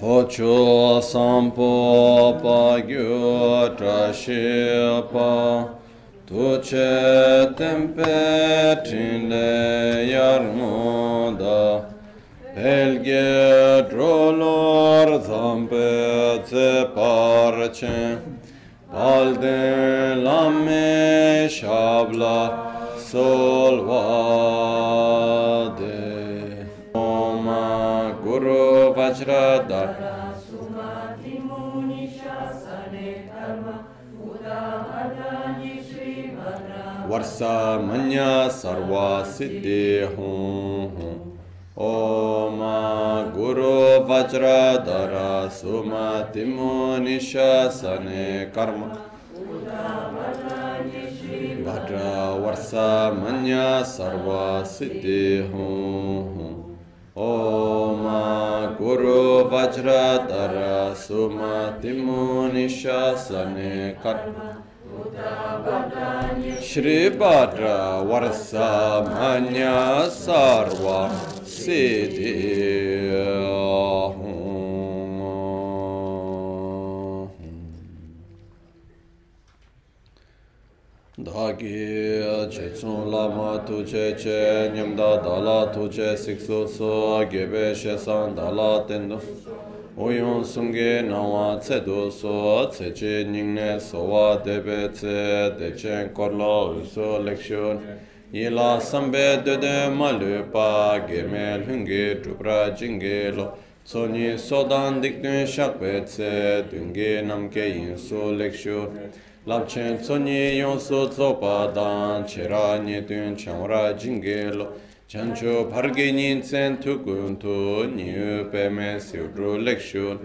Ocho sampo pa gyu tra shi pa tuche tempe trinle yarmoda pelge drolor zampe tse parche palde lame shabla solvade da वर्षामन्य सर्वसिद्धि हूँ ओम गुरु वज्रधर सुमतिमो निशने कर्म भद्र वर्षामन्य सर्वसिद्धि हूँ ओ गुरु वज्रधर सुमति मुनिशासने कर्म श्रीभद्र वर्षमन्य सर्व सिद्धि dhāgī chēcūn lāma tu chē chē nyamdā dālā tu chē sikso sō gēbē shēsān dālā tendu oyōn sūngē nāwā tsē tu sō tsē chē nyingnē sōwā dēbē tsē dēchēn korlō usō lekshūn yīlā sāmbē dēdē mā lūpā gēmē lhūngē dhūprā jīngē lō tsōnyī sōdān dikdūn shakbē tsē dūngē namkē yīn sō lekshūn lapchen tsonyi yonso tsopa dan chera nye tun chanwara jingelo chancho parge nyin tsen tukun tu nyu peme siudru lekshu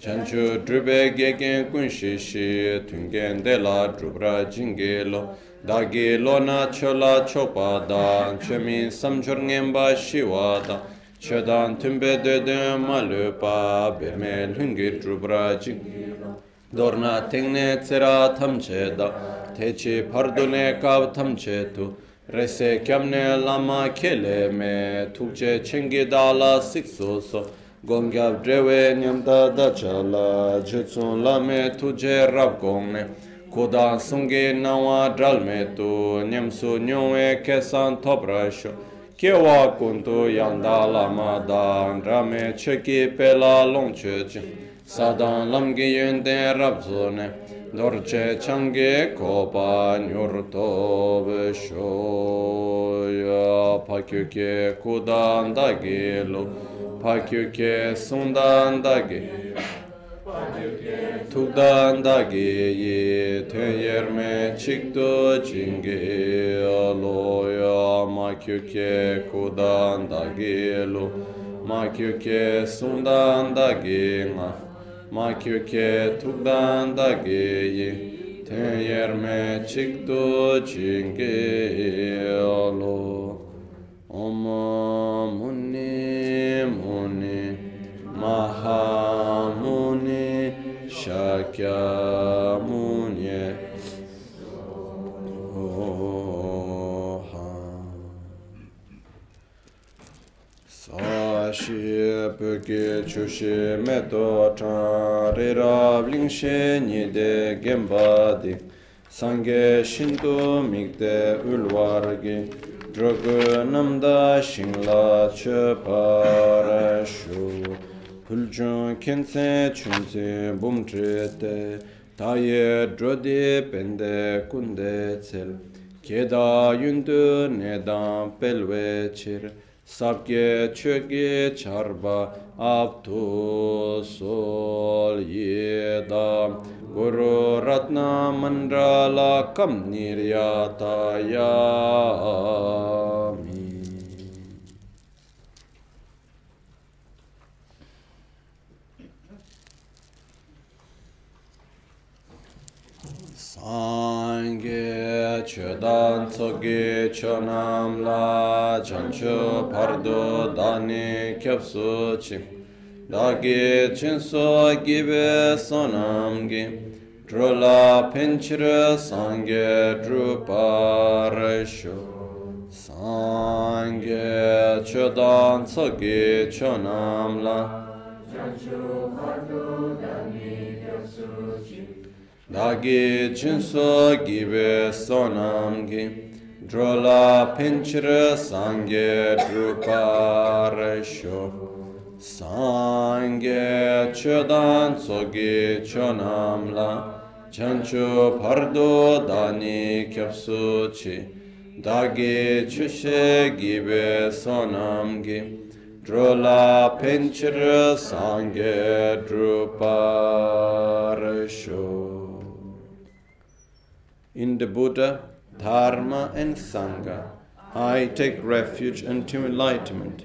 chancho drube gegen kun shishi tungen de la drubra jingelo dagi lona chola chopa dan chemin samchor ngenpa shiwa dan chedan tumbe dede malupa beme lungi drubra jingelo dorna tengne tsera thamche da techi pardune kav thamche tu. Rese kyamne lama kele me tukche chengi dala sikso so gongyab drewe nyamda dacha la jetsun lame tuje rab gongne koda sungi nawa dralme tu nyamsu nyongwe kesan toprasho kewa kuntu yanda lama dan rame cheki pela longche ching 사단 람기윤데 랍존에 노르체 창게 고바 뉴르토베쇼야 파큐케 고단다게로 파큐케 순단다게 툭단다게 예 퇴여메 칙도 징게 알로야 마큐케 고단다게로 마큐케 순단다게 나 ma kyu ke tuk dan da ge yi ten yer me chik tu chin ge lo om muni muni maha muni shakya muni oh. Sāshī pūkī chūshī mētō chāng rī rāb līngshī nidē gēmbādī sāngē shintū mīgdē ulvārgī drogū namdā shīnglā chūpārāshū pūlchūng kēnsē chūnsī būmchītē tāyē drodi pēndē kundē cēl kēdā yundu nēdāng pēlvē chīr sabge chöge charba aptu sol yeda guru ratna mandala kam niryataya Ange chedan tsoge chonam la chancho pardo dani kyapsu chi. Dagi chinso gibe sonam gi Drula pinchira sange drupa resho Sange chedan tsoge chonam la. Chancho pardo dani kyapsu chi. Dagi chinso gibe sonam gi drola pinchira sangye druparesho. Sangye chodan sogi chonamla, chancho pardo dani kyapsuchi. Dagi chushe gibe sonam sonamgi, drola pinchira sangye druparesho. In the Buddha, Dharma, and Sangha, I take refuge until enlightenment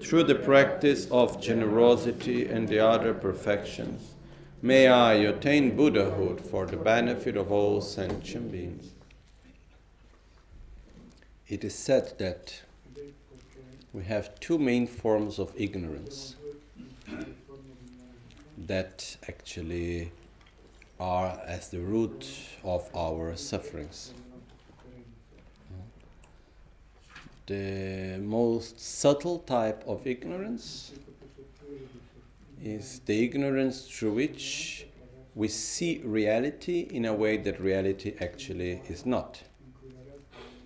through the practice of generosity and the other perfections. May I attain Buddhahood for the benefit of all sentient beings. It is said that we have two main forms of ignorance that actually are as the root of our sufferings. The most subtle type of ignorance is the ignorance through which we see reality in a way that reality actually is not.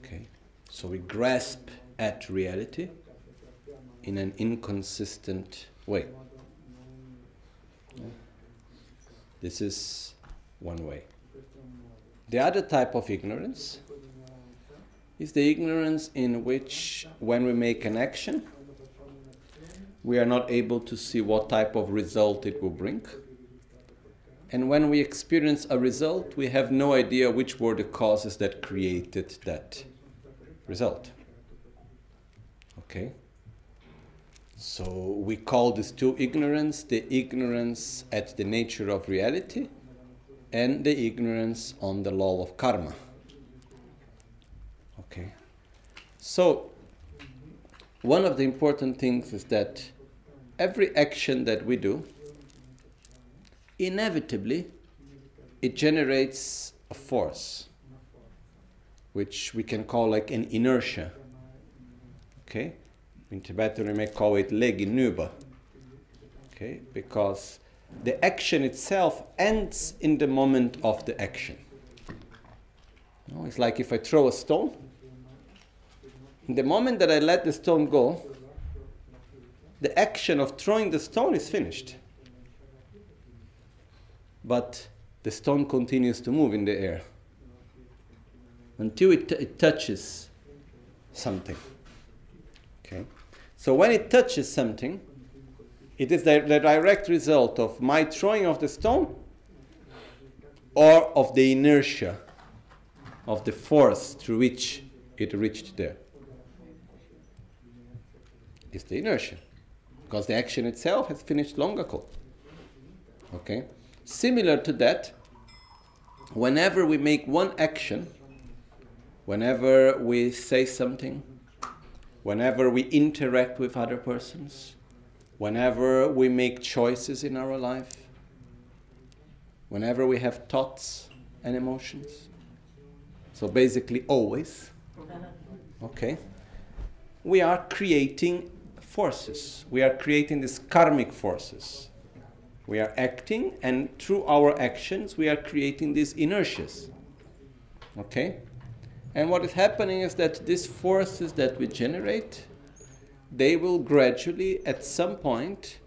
Okay? So we grasp at reality in an inconsistent way. This is one way. The other type of ignorance is the ignorance in which, when we make an action, we are not able to see what type of result it will bring. And when we experience a result, we have no idea which were the causes that created that result. Okay? So we call this two ignorance the ignorance at the nature of reality and the ignorance on the law of karma. Okay. So, one of the important things is that every action that we do, inevitably, it generates a force, which we can call like an inertia. Okay? In Tibetan, we may call it leginuba. Okay? Because the action itself ends in the moment of the action. Know, it's like if I throw a stone, in the moment that I let the stone go, the action of throwing the stone is finished. But the stone continues to move in the air until it, t- it touches something. Okay? So when it touches something, it is the, the direct result of my throwing of the stone or of the inertia of the force through which it reached there. It's the inertia. Because the action itself has finished long ago. Okay? Similar to that, whenever we make one action, whenever we say something, whenever we interact with other persons, whenever we make choices in our life, whenever we have thoughts and emotions. So basically, always. Okay? We are creating forces. We are creating these karmic forces. We are acting, and through our actions, we are creating these inertias. Okay? And what is happening is that these forces that we generate they will gradually, at some point,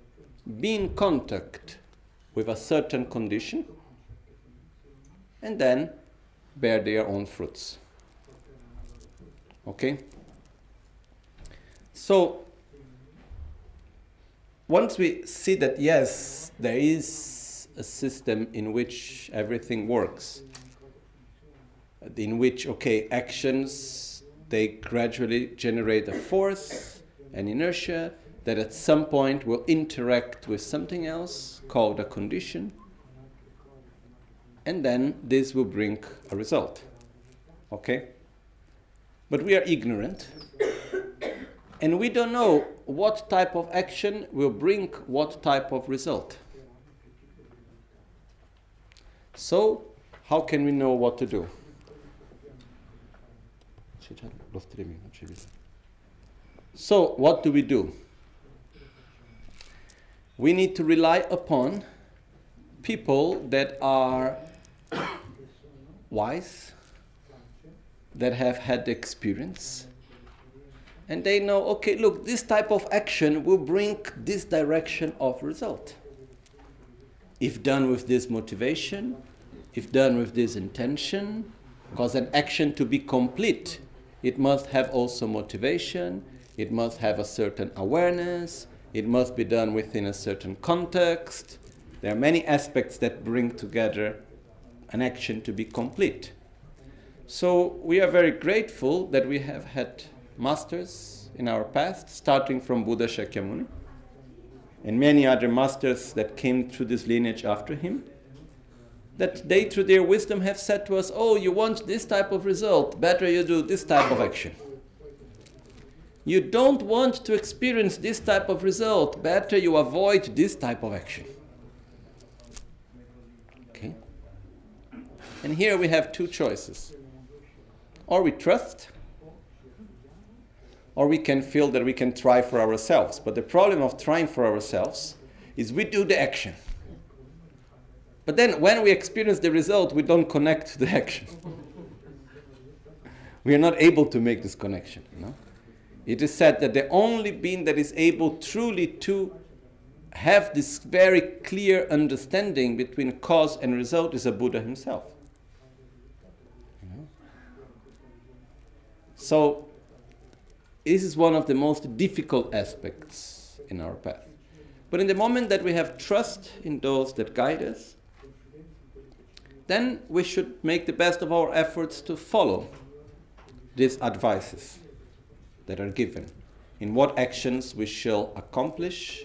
be in contact with a certain condition and then bear their own fruits. Okay? So, once we see that yes, there is a system in which everything works, in which, okay, actions, they gradually generate a force, an inertia that at some point will interact with something else called a condition, and then this will bring a result. Okay? But we are ignorant, and we don't know what type of action will bring what type of result. So, how can we know what to do? So, what do we do? we need to rely upon people that are wise, that have had experience, and they know okay, look, this type of action will bring this direction of result. If done with this motivation, if done with this intention, because an action to be complete, it must have also motivation, it must have a certain awareness, it must be done within a certain context. There are many aspects that bring together an action to be complete. So we are very grateful that we have had masters in our past, starting from Buddha Shakyamuni and many other masters that came through this lineage after him, that they, through their wisdom, have said to us, Oh, you want this type of result, better you do this type of action. You don't want to experience this type of result, better you avoid this type of action. Okay? And here we have two choices. Or we trust, or we can feel that we can try for ourselves. But the problem of trying for ourselves is we do the action. But then when we experience the result, we don't connect to the action. we are not able to make this connection. You know? It is said that the only being that is able truly to have this very clear understanding between cause and result is a Buddha himself. So, this is one of the most difficult aspects in our path. But in the moment that we have trust in those that guide us, then we should make the best of our efforts to follow these advices that are given. In what actions we shall accomplish,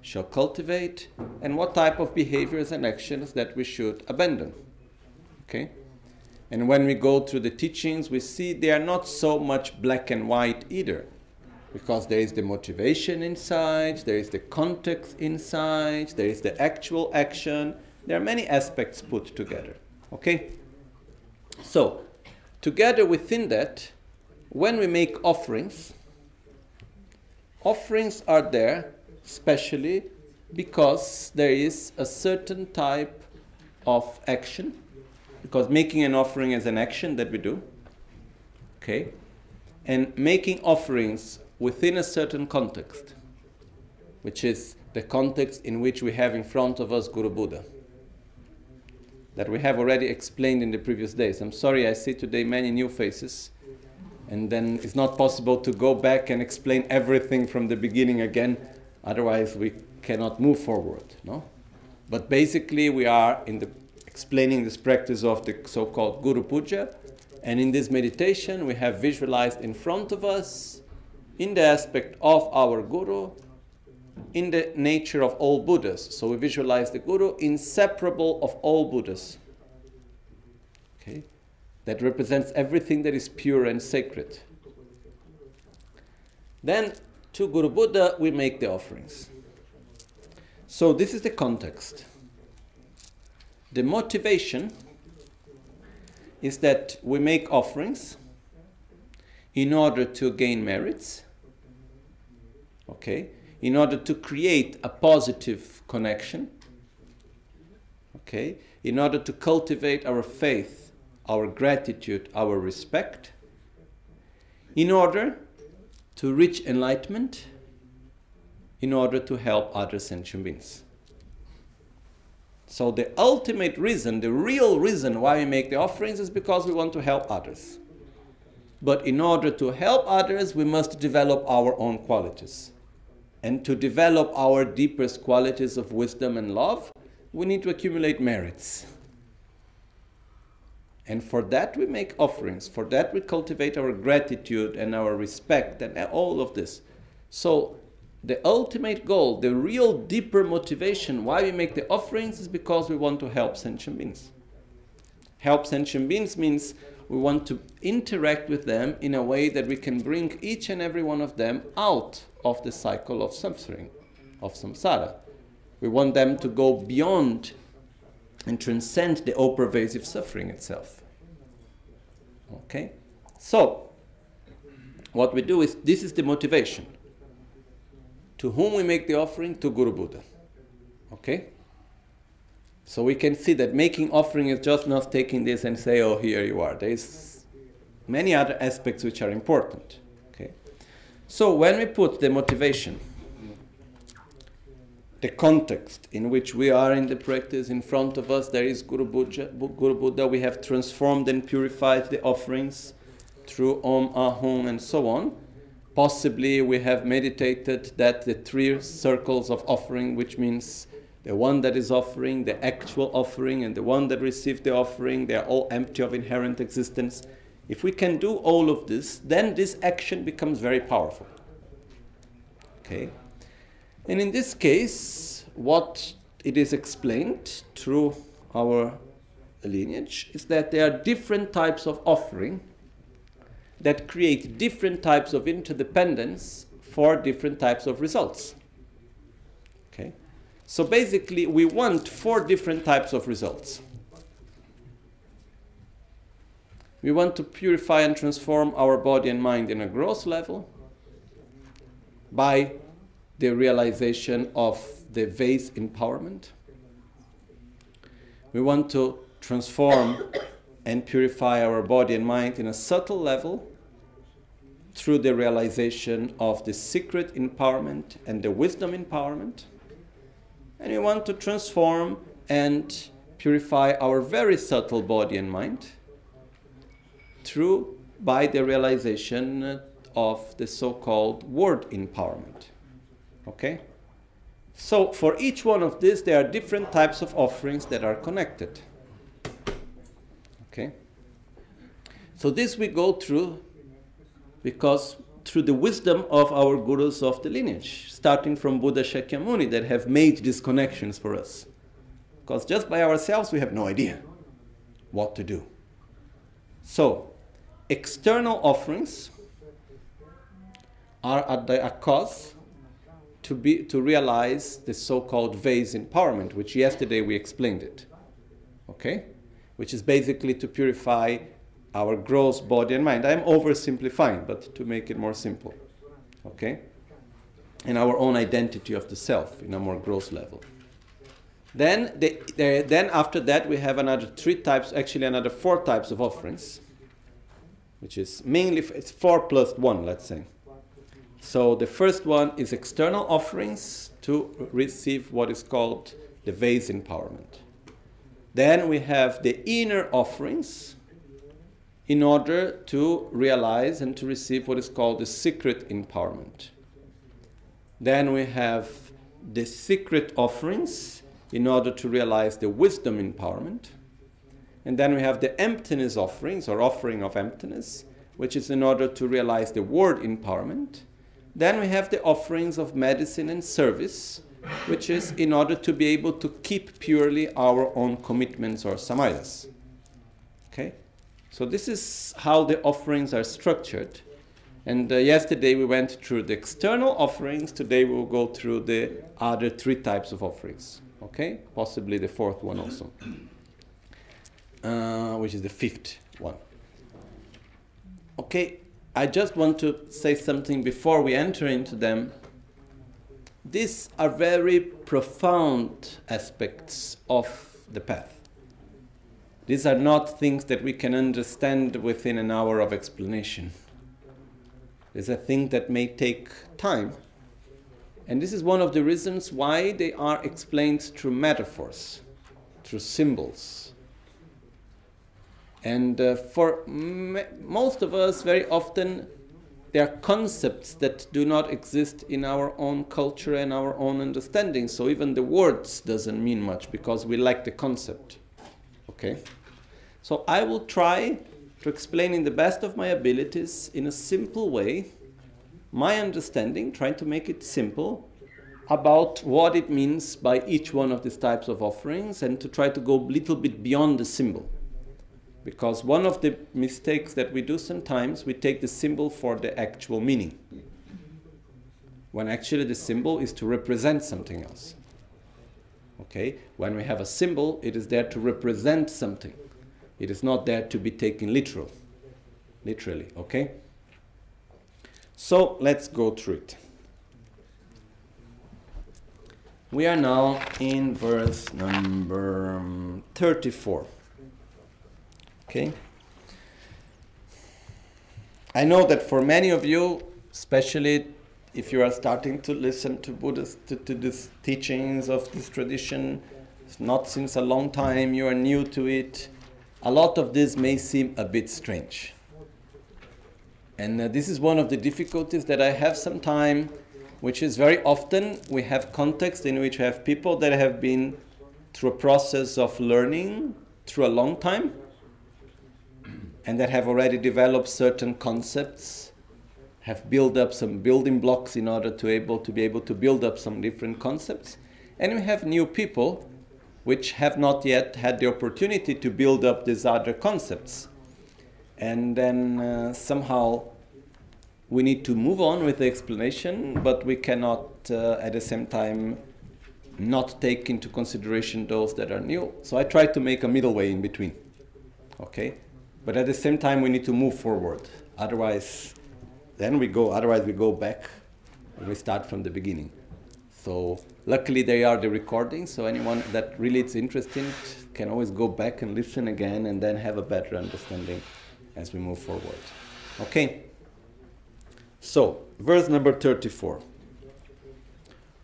shall cultivate, and what type of behaviors and actions that we should abandon. Okay? And when we go through the teachings, we see they are not so much black and white either. Because there is the motivation inside, there is the context inside, there is the actual action. There are many aspects put together. Okay? So, together within that, when we make offerings, offerings are there specially because there is a certain type of action because making an offering is an action that we do. Okay? And making offerings within a certain context, which is the context in which we have in front of us Guru Buddha, that we have already explained in the previous days. I'm sorry, I see today many new faces, and then it's not possible to go back and explain everything from the beginning again, otherwise, we cannot move forward. No? But basically, we are in the explaining this practice of the so called Guru Puja. And in this meditation, we have visualized in front of us, in the aspect of our Guru, in the nature of all Buddhas. So we visualize the Guru inseparable of all Buddhas. Okay? That represents everything that is pure and sacred. Then, to Guru Buddha, we make the offerings. So, this is the context. The motivation is that we make offerings in order to gain merits, okay, in order to create a positive connection, okay, in order to cultivate our faith, our gratitude, our respect, in order to reach enlightenment, in order to help other sentient beings. So the ultimate reason, the real reason why we make the offerings is because we want to help others. But in order to help others, we must develop our own qualities. And to develop our deepest qualities of wisdom and love, we need to accumulate merits. And for that, we make offerings. For that, we cultivate our gratitude and our respect and all of this. So, the ultimate goal, the real deeper motivation why we make the offerings is because we want to help sentient beings. Help sentient beings means we want to interact with them in a way that we can bring each and every one of them out of the cycle of suffering, of samsara. We want them to go beyond and transcend the all pervasive suffering itself. Okay? So, what we do is this is the motivation To whom we make the offering? To Guru Buddha. Okay? So we can see that making offering is just not taking this and say, oh, here you are. There is many other aspects which are important. Okay? So when we put the motivation, the context in which we are in the practice in front of us, there is Guru Buddha, Guru Buddha. We have transformed and purified the offerings through Om Ahung and so on. Possibly we have meditated that the three circles of offering, which means the one that is offering, the actual offering, and the one that received the offering, they are all empty of inherent existence. If we can do all of this, then this action becomes very powerful. Okay? And in this case, what it is explained through our lineage is that there are different types of offering that create different types of interdependence for different types of results. Okay? So basically, we want four different types of results. We want to purify and transform our body and mind in a gross level by the realization of the vase empowerment. We want to transform and purify our body and mind in a subtle level through the realization of the secret empowerment and the wisdom empowerment. And we want to transform and purify our very subtle body and mind through by the realization of the so-called word empowerment. Okay? So for each one of these, there are different types of offerings that are connected. Okay? So this we go through because through the wisdom of our gurus of the lineage, starting from Buddha Shakyamuni, that have made these connections for us. Because just by ourselves, we have no idea what to do. So, external offerings are at the cause to, be, to realize the so-called vase empowerment, which yesterday we explained it. Okay? Which is basically to purify our gross body and mind. I'm oversimplifying, but to make it more simple. Okay? And our own identity of the self in a more gross level. Then, the, the, then after that, we have another three types, actually another four types of offerings, which is mainly, it's four plus one, let's say. So the first one is external offerings to receive what is called the vase empowerment. Then we have the inner offerings in order to realize and to receive what is called the secret empowerment. Then we have the secret offerings in order to realize the wisdom empowerment. And then we have the emptiness offerings or offering of emptiness, which is in order to realize the word empowerment. Then we have the offerings of medicine and service, which is in order to be able to keep purely our own commitments or samayas. Okay? So this is how the offerings are structured. And uh, yesterday we went through the external offerings. Today we will go through the other three types of offerings. Okay? Possibly the fourth one also, uh, which is the fifth one. Okay, I just want to say something before we enter into them. These are very profound aspects of the path. These are not things that we can understand within an hour of explanation. These are things that may take time. And this is one of the reasons why they are explained through metaphors, through symbols, and uh, for most of us, very often, there are concepts that do not exist in our own culture and our own understanding. So even the words doesn't mean much because we lack the concept. Okay? So I will try to explain in the best of my abilities in a simple way my understanding, trying to make it simple about what it means by each one of these types of offerings and to try to go a little bit beyond the symbol. Because one of the mistakes that we do sometimes, we take the symbol for the actual meaning. When actually the symbol is to represent something else. Okay? When we have a symbol, it is there to represent something. It is not there to be taken literal. Literally, okay? So let's go through it. We are now in verse number um, 34. Okay? I know that for many of you, especially if you are starting to listen to Buddhist, to, to these teachings of this tradition, it's not since a long time, you are new to it, a lot of this may seem a bit strange. And uh, this is one of the difficulties that I have sometimes, which is very often we have context in which we have people that have been through a process of learning through a long time and that have already developed certain concepts, have built up some building blocks in order to able to be able to build up some different concepts. And we have new people which have not yet had the opportunity to build up these other concepts and then uh, somehow we need to move on with the explanation, but we cannot uh, at the same time not take into consideration those that are new. So I try to make a middle way in between. Okay? But at the same time we need to move forward. Otherwise then we go otherwise we go back and we start from the beginning. So luckily they are the recordings, so anyone that really is interested can always go back and listen again and then have a better understanding as we move forward. Okay? So, verse number 34.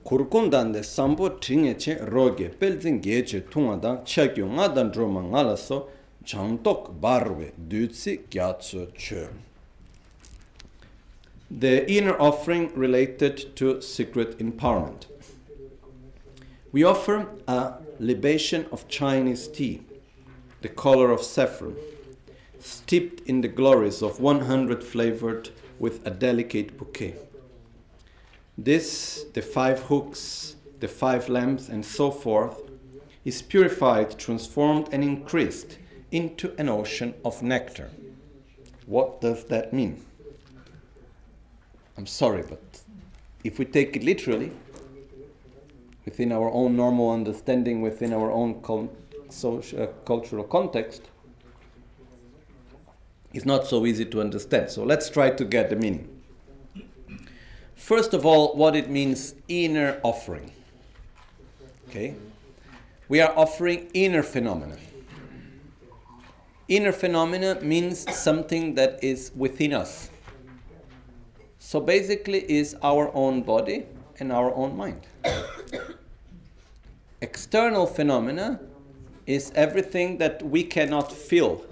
kurkundan de sambo tringe che roge pelzin ge che tunga da chakyo nga dan droma nga so barwe dutsi gyatso che the inner offering related to secret empowerment we offer a libation of chinese tea the color of saffron steeped in the glories of 100 flavored with a delicate bouquet. This, the five hooks, the five lamps, and so forth, is purified, transformed, and increased into an ocean of nectar. What does that mean? I'm sorry, but if we take it literally, within our own normal understanding, within our own social, uh, cultural context, it's not so easy to understand. So let's try to get the meaning. First of all, what it means inner offering. Okay? We are offering inner phenomena. Inner phenomena means something that is within us. So basically is our own body and our own mind. External phenomena is everything that we cannot feel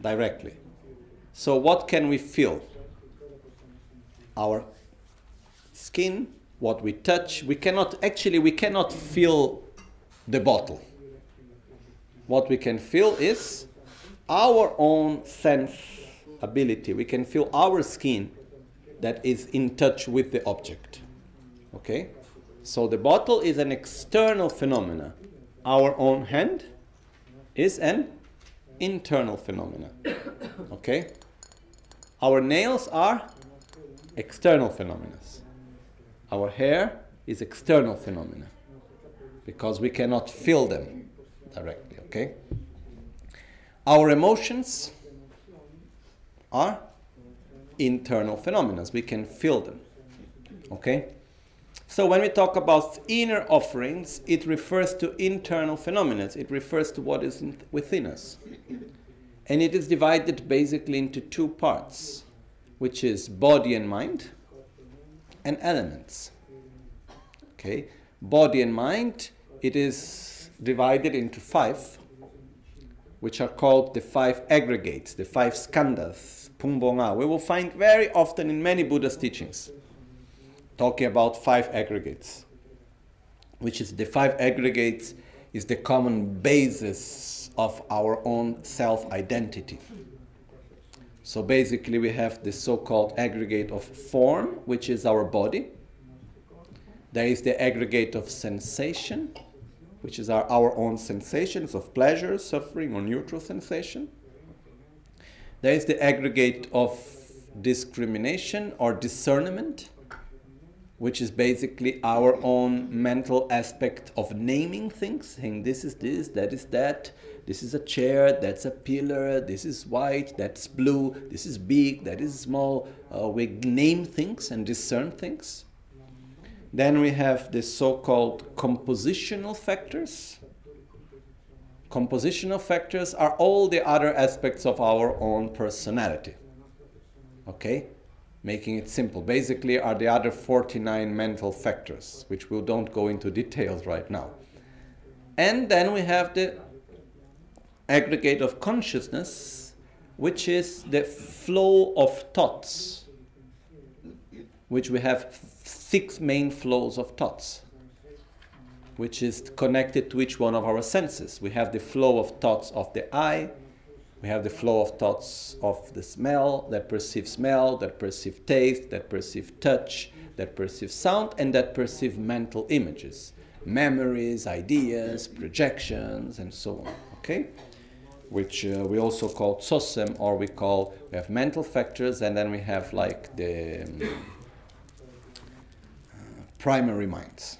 directly. So what can we feel? Our skin, what we touch. We cannot actually we cannot feel the bottle. What we can feel is our own sense ability. We can feel our skin that is in touch with the object. Okay? So the bottle is an external phenomena. Our own hand is an internal phenomena. Okay? Our nails are external phenomena. Our hair is external phenomena because we cannot feel them directly, okay? Our emotions are internal phenomena. We can feel them. Okay? So when we talk about inner offerings, it refers to internal phenomena. It refers to what is within us. And it is divided basically into two parts, which is body and mind and elements. Okay? Body and mind, it is divided into five, which are called the five aggregates, the five skandhas, pungbonga. We will find very often in many Buddhist teachings talking about five aggregates, which is the five aggregates is the common basis of our own self identity. So basically, we have the so called aggregate of form, which is our body. There is the aggregate of sensation, which is our, our own sensations of pleasure, suffering, or neutral sensation. There is the aggregate of discrimination or discernment, which is basically our own mental aspect of naming things, saying this is this, that is that, this is a chair, that's a pillar, this is white, that's blue, this is big, that is small. Uh, we name things and discern things. Then we have the so called compositional factors. Compositional factors are all the other aspects of our own personality. Okay? Making it simple. Basically, are the other 49 mental factors, which we don't go into details right now. And then we have the aggregate of consciousness, which is the flow of thoughts, which we have six main flows of thoughts, which is connected to each one of our senses. We have the flow of thoughts of the eye, we have the flow of thoughts of the smell, that perceive smell, that perceive taste, that perceive touch, that perceive sound, and that perceive mental images, memories, ideas, projections, and so on. Okay? Which uh, we also call tsosem, or we call, we have mental factors, and then we have like the. Um, primary minds.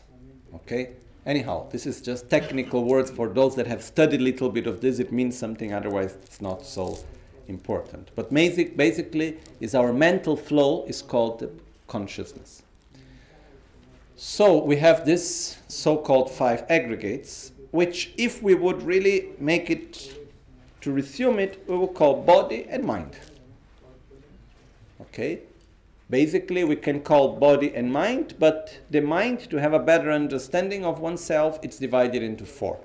Okay? Anyhow, this is just technical words for those that have studied a little bit of this. It means something, otherwise it's not so important. But basic, basically, is our mental flow is called consciousness. So we have this so-called five aggregates, which if we would really make it to resume it, we will call body and mind. Okay? Basically, we can call body and mind, but the mind, to have a better understanding of oneself, it's divided into four.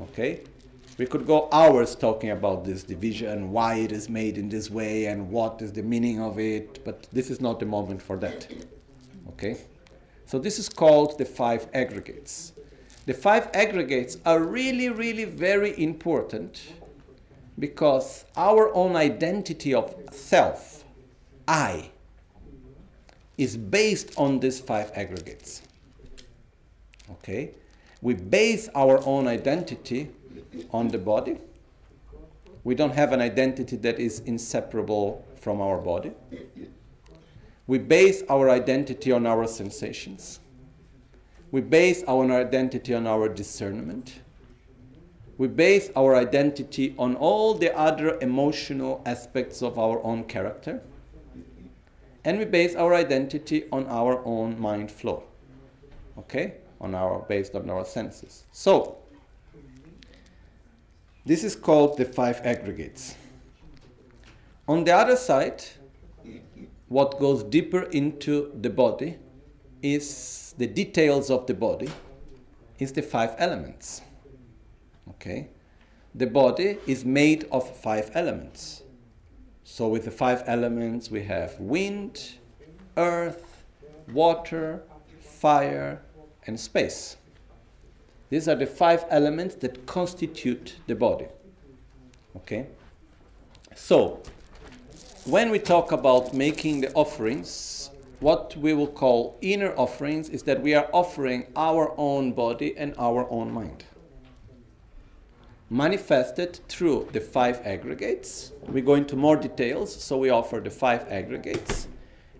Okay? We could go hours talking about this division, why it is made in this way, and what is the meaning of it, but this is not the moment for that. Okay? So, this is called the five aggregates. The five aggregates are really, really very important because our own identity of self I is based on these five aggregates. Okay? We base our own identity on the body. We don't have an identity that is inseparable from our body. We base our identity on our sensations. We base our identity on our discernment. We base our identity on all the other emotional aspects of our own character and we base our identity on our own mind flow. Okay? On our based on our senses. So this is called the five aggregates. On the other side what goes deeper into the body is the details of the body is the five elements. Okay? The body is made of five elements so with the five elements, we have wind, earth, water, fire, and space. These are the five elements that constitute the body. Okay? So, when we talk about making the offerings, what we will call inner offerings is that we are offering our own body and our own mind manifested through the five aggregates. We go into more details, so we offer the five aggregates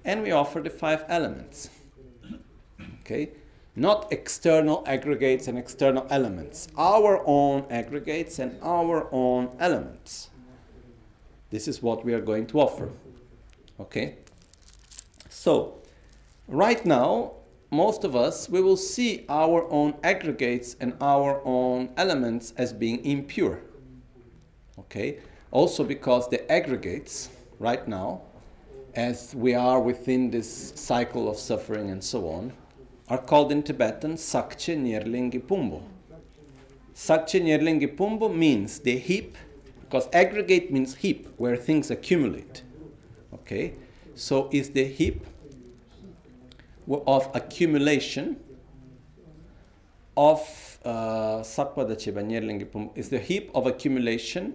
and we offer the five elements. Okay? Not external aggregates and external elements, our own aggregates and our own elements. This is what we are going to offer. Okay? So, right now, most of us, we will see our own aggregates and our own elements as being impure. Okay? Also because the aggregates, right now, as we are within this cycle of suffering and so on, are called in Tibetan Sakche Nyerlingi Pumbo. Sakche Nyerlingi Pumbo means the heap, because aggregate means heap, where things accumulate. Okay? So is the heap of accumulation of uh, is the heap of accumulation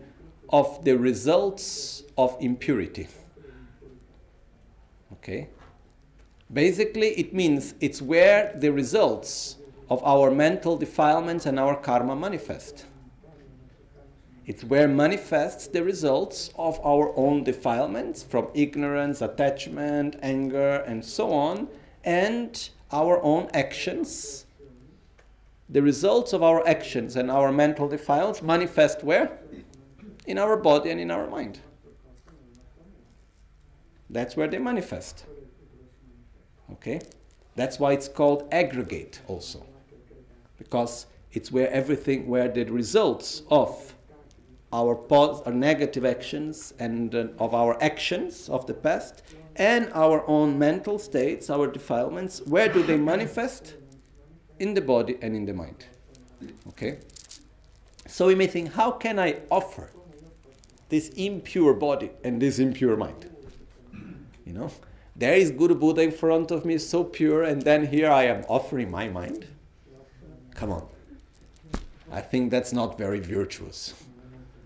of the results of impurity. Okay? Basically, it means it's where the results of our mental defilements and our karma manifest. It's where manifests the results of our own defilements from ignorance, attachment, anger, and so on, and our own actions, the results of our actions and our mental defilements manifest where? In our body and in our mind. That's where they manifest. Okay? That's why it's called aggregate also. Because it's where everything, where the results of our, pos- our negative actions and uh, of our actions of the past and our own mental states, our defilements, where do they manifest? In the body and in the mind. Okay? So we may think, how can I offer this impure body and this impure mind? You know, there is Guru Buddha in front of me, so pure, and then here I am offering my mind. Come on. I think that's not very virtuous.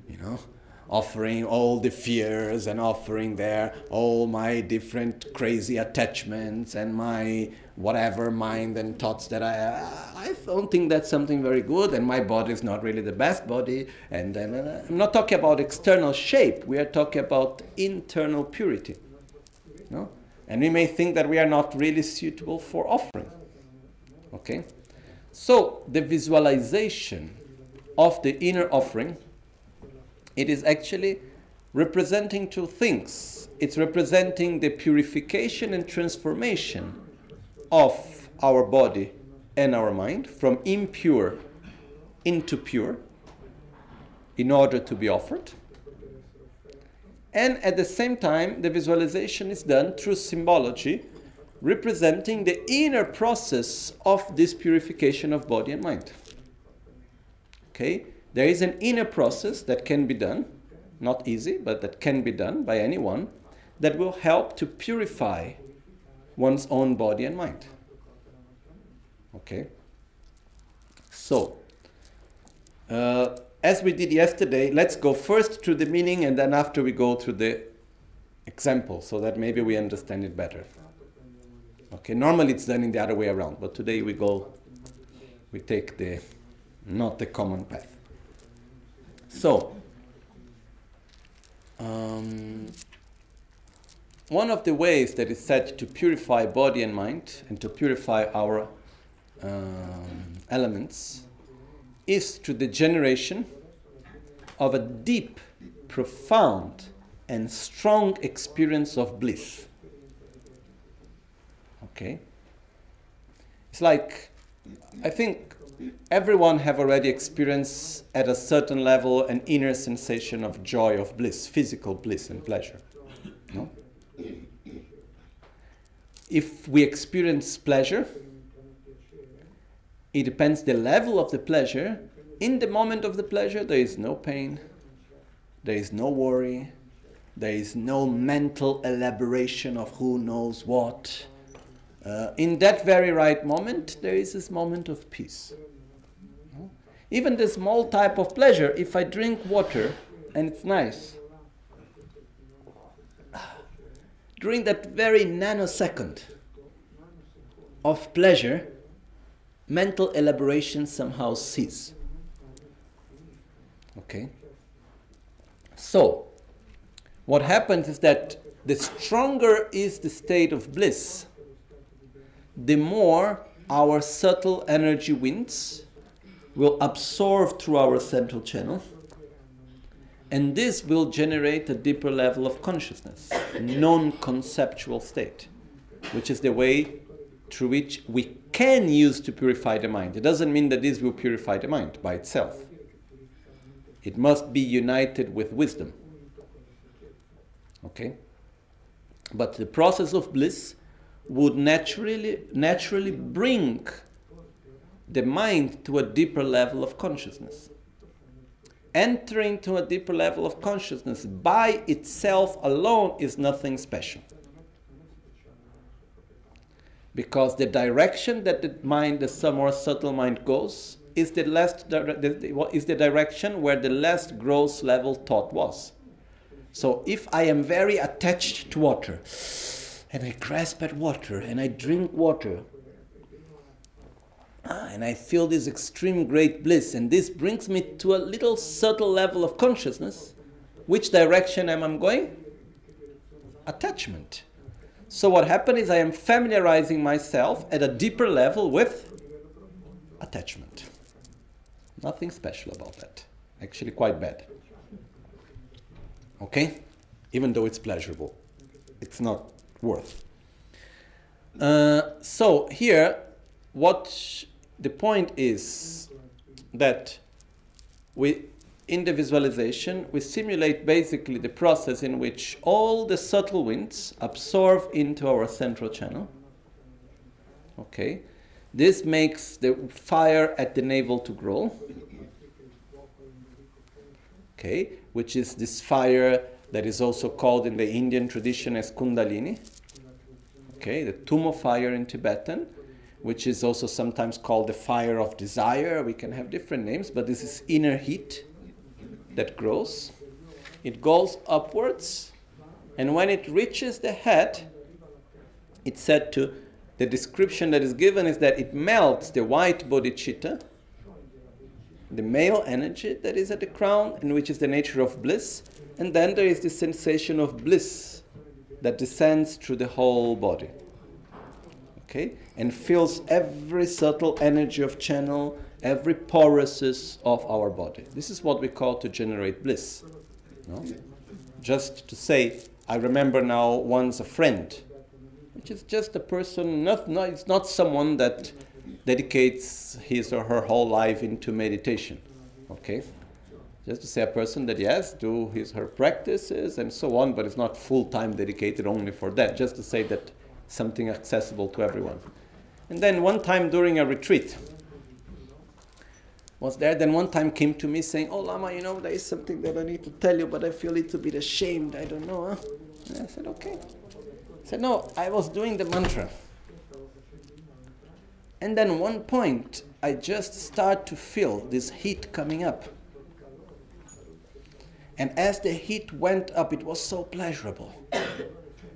You know, offering all the fears and offering there all my different crazy attachments and my whatever mind and thoughts that I I don't think that's something very good and my body is not really the best body. And then uh, I'm not talking about external shape. We are talking about internal purity no? And we may think that we are not really suitable for offering okay? So the visualization of the inner offering it is actually representing two things. It's representing the purification and transformation of our body and our mind from impure into pure in order to be offered. And at the same time, the visualization is done through symbology, representing the inner process of this purification of body and mind. Okay? There is an inner process that can be done, not easy, but that can be done by anyone, that will help to purify one's own body and mind. Okay? So, uh, as we did yesterday, let's go first through the meaning and then after we go through the example so that maybe we understand it better. Okay, normally it's done in the other way around, but today we go, we take the, not the common path. So, um, one of the ways that is said to purify body and mind and to purify our um, elements is through the generation of a deep, profound, and strong experience of bliss. Okay? It's like, I think everyone have already experienced at a certain level an inner sensation of joy of bliss physical bliss and pleasure no? if we experience pleasure it depends the level of the pleasure in the moment of the pleasure there is no pain there is no worry there is no mental elaboration of who knows what uh, in that very right moment, there is this moment of peace. Even the small type of pleasure, if I drink water and it's nice, during that very nanosecond of pleasure, mental elaboration somehow cease. Okay? So, what happens is that the stronger is the state of bliss, the more our subtle energy winds will absorb through our central channel. And this will generate a deeper level of consciousness, non conceptual state, which is the way through which we can use to purify the mind. It doesn't mean that this will purify the mind by itself, it must be united with wisdom. Okay? But the process of bliss would naturally, naturally bring the mind to a deeper level of consciousness. Entering to a deeper level of consciousness by itself alone is nothing special. Because the direction that the mind, the more subtle mind goes, is the less is the direction where the less gross level thought was. So if I am very attached to water, and I grasp at water and I drink water. Ah, and I feel this extreme great bliss, and this brings me to a little subtle level of consciousness. Which direction am I going? Attachment. So, what happened is I am familiarizing myself at a deeper level with attachment. Nothing special about that. Actually, quite bad. Okay? Even though it's pleasurable, it's not worth. Uh, so here, what the point is that we, in the visualization, we simulate basically the process in which all the subtle winds absorb into our central channel. Okay, this makes the fire at the navel to grow. Okay, which is this fire that is also called in the Indian tradition as Kundalini. Okay, the Tummo fire in Tibetan, which is also sometimes called the fire of desire. We can have different names, but this is inner heat that grows. It goes upwards, and when it reaches the head, it's said to, the description that is given is that it melts the white bodhicitta, the male energy that is at the crown, and which is the nature of bliss, and then there is the sensation of bliss that descends through the whole body. Okay? And fills every subtle energy of channel, every porousness of our body. This is what we call to generate bliss. No? Just to say, I remember now once a friend, which is just a person, not, not, it's not someone that dedicates his or her whole life into meditation. Okay? Just to say a person that yes, do his or her practices and so on, but it's not full time dedicated only for that. Just to say that something accessible to everyone. And then one time during a retreat, was there. Then one time came to me saying, "Oh Lama, you know there is something that I need to tell you, but I feel a little bit ashamed. I don't know." Huh? I said, "Okay." I said, "No, I was doing the mantra." And then one point, I just start to feel this heat coming up. And as the heat went up, it was so pleasurable.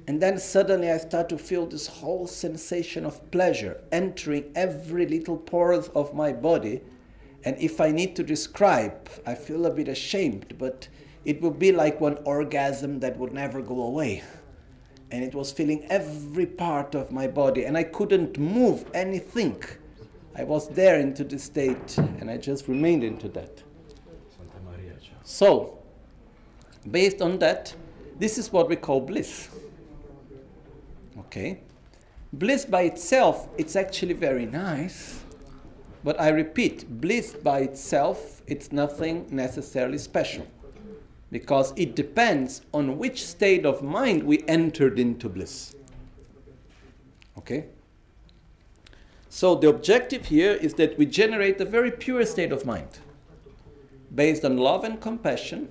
And then suddenly I start to feel this whole sensation of pleasure entering every little pore of my body. And if I need to describe, I feel a bit ashamed, but it would be like one orgasm that would never go away. And it was filling every part of my body, and I couldn't move anything. I was there into the state, and I just remained into that. So, based on that, this is what we call bliss. Okay? Bliss by itself, it's actually very nice. But I repeat, bliss by itself, it's nothing necessarily special. Because it depends on which state of mind we entered into bliss. Okay? So the objective here is that we generate a very pure state of mind based on love and compassion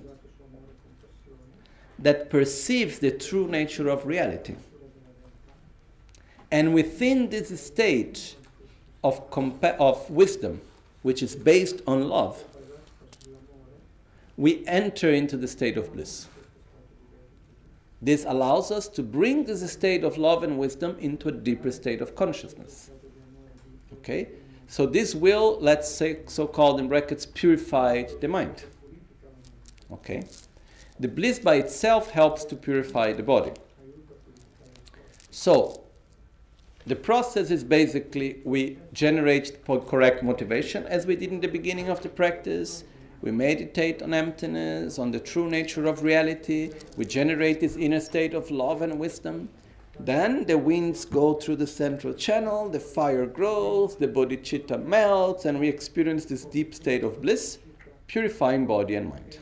that perceives the true nature of reality. And within this state of, compa- of wisdom, which is based on love, we enter into the state of bliss. This allows us to bring this state of love and wisdom into a deeper state of consciousness. Okay? So this will, let's say, so-called in brackets, purify the mind. Okay? The bliss by itself helps to purify the body. So, the process is basically we generate correct motivation as we did in the beginning of the practice. We meditate on emptiness, on the true nature of reality. We generate this inner state of love and wisdom. Then the winds go through the central channel, the fire grows, the bodhicitta melts, and we experience this deep state of bliss, purifying body and mind.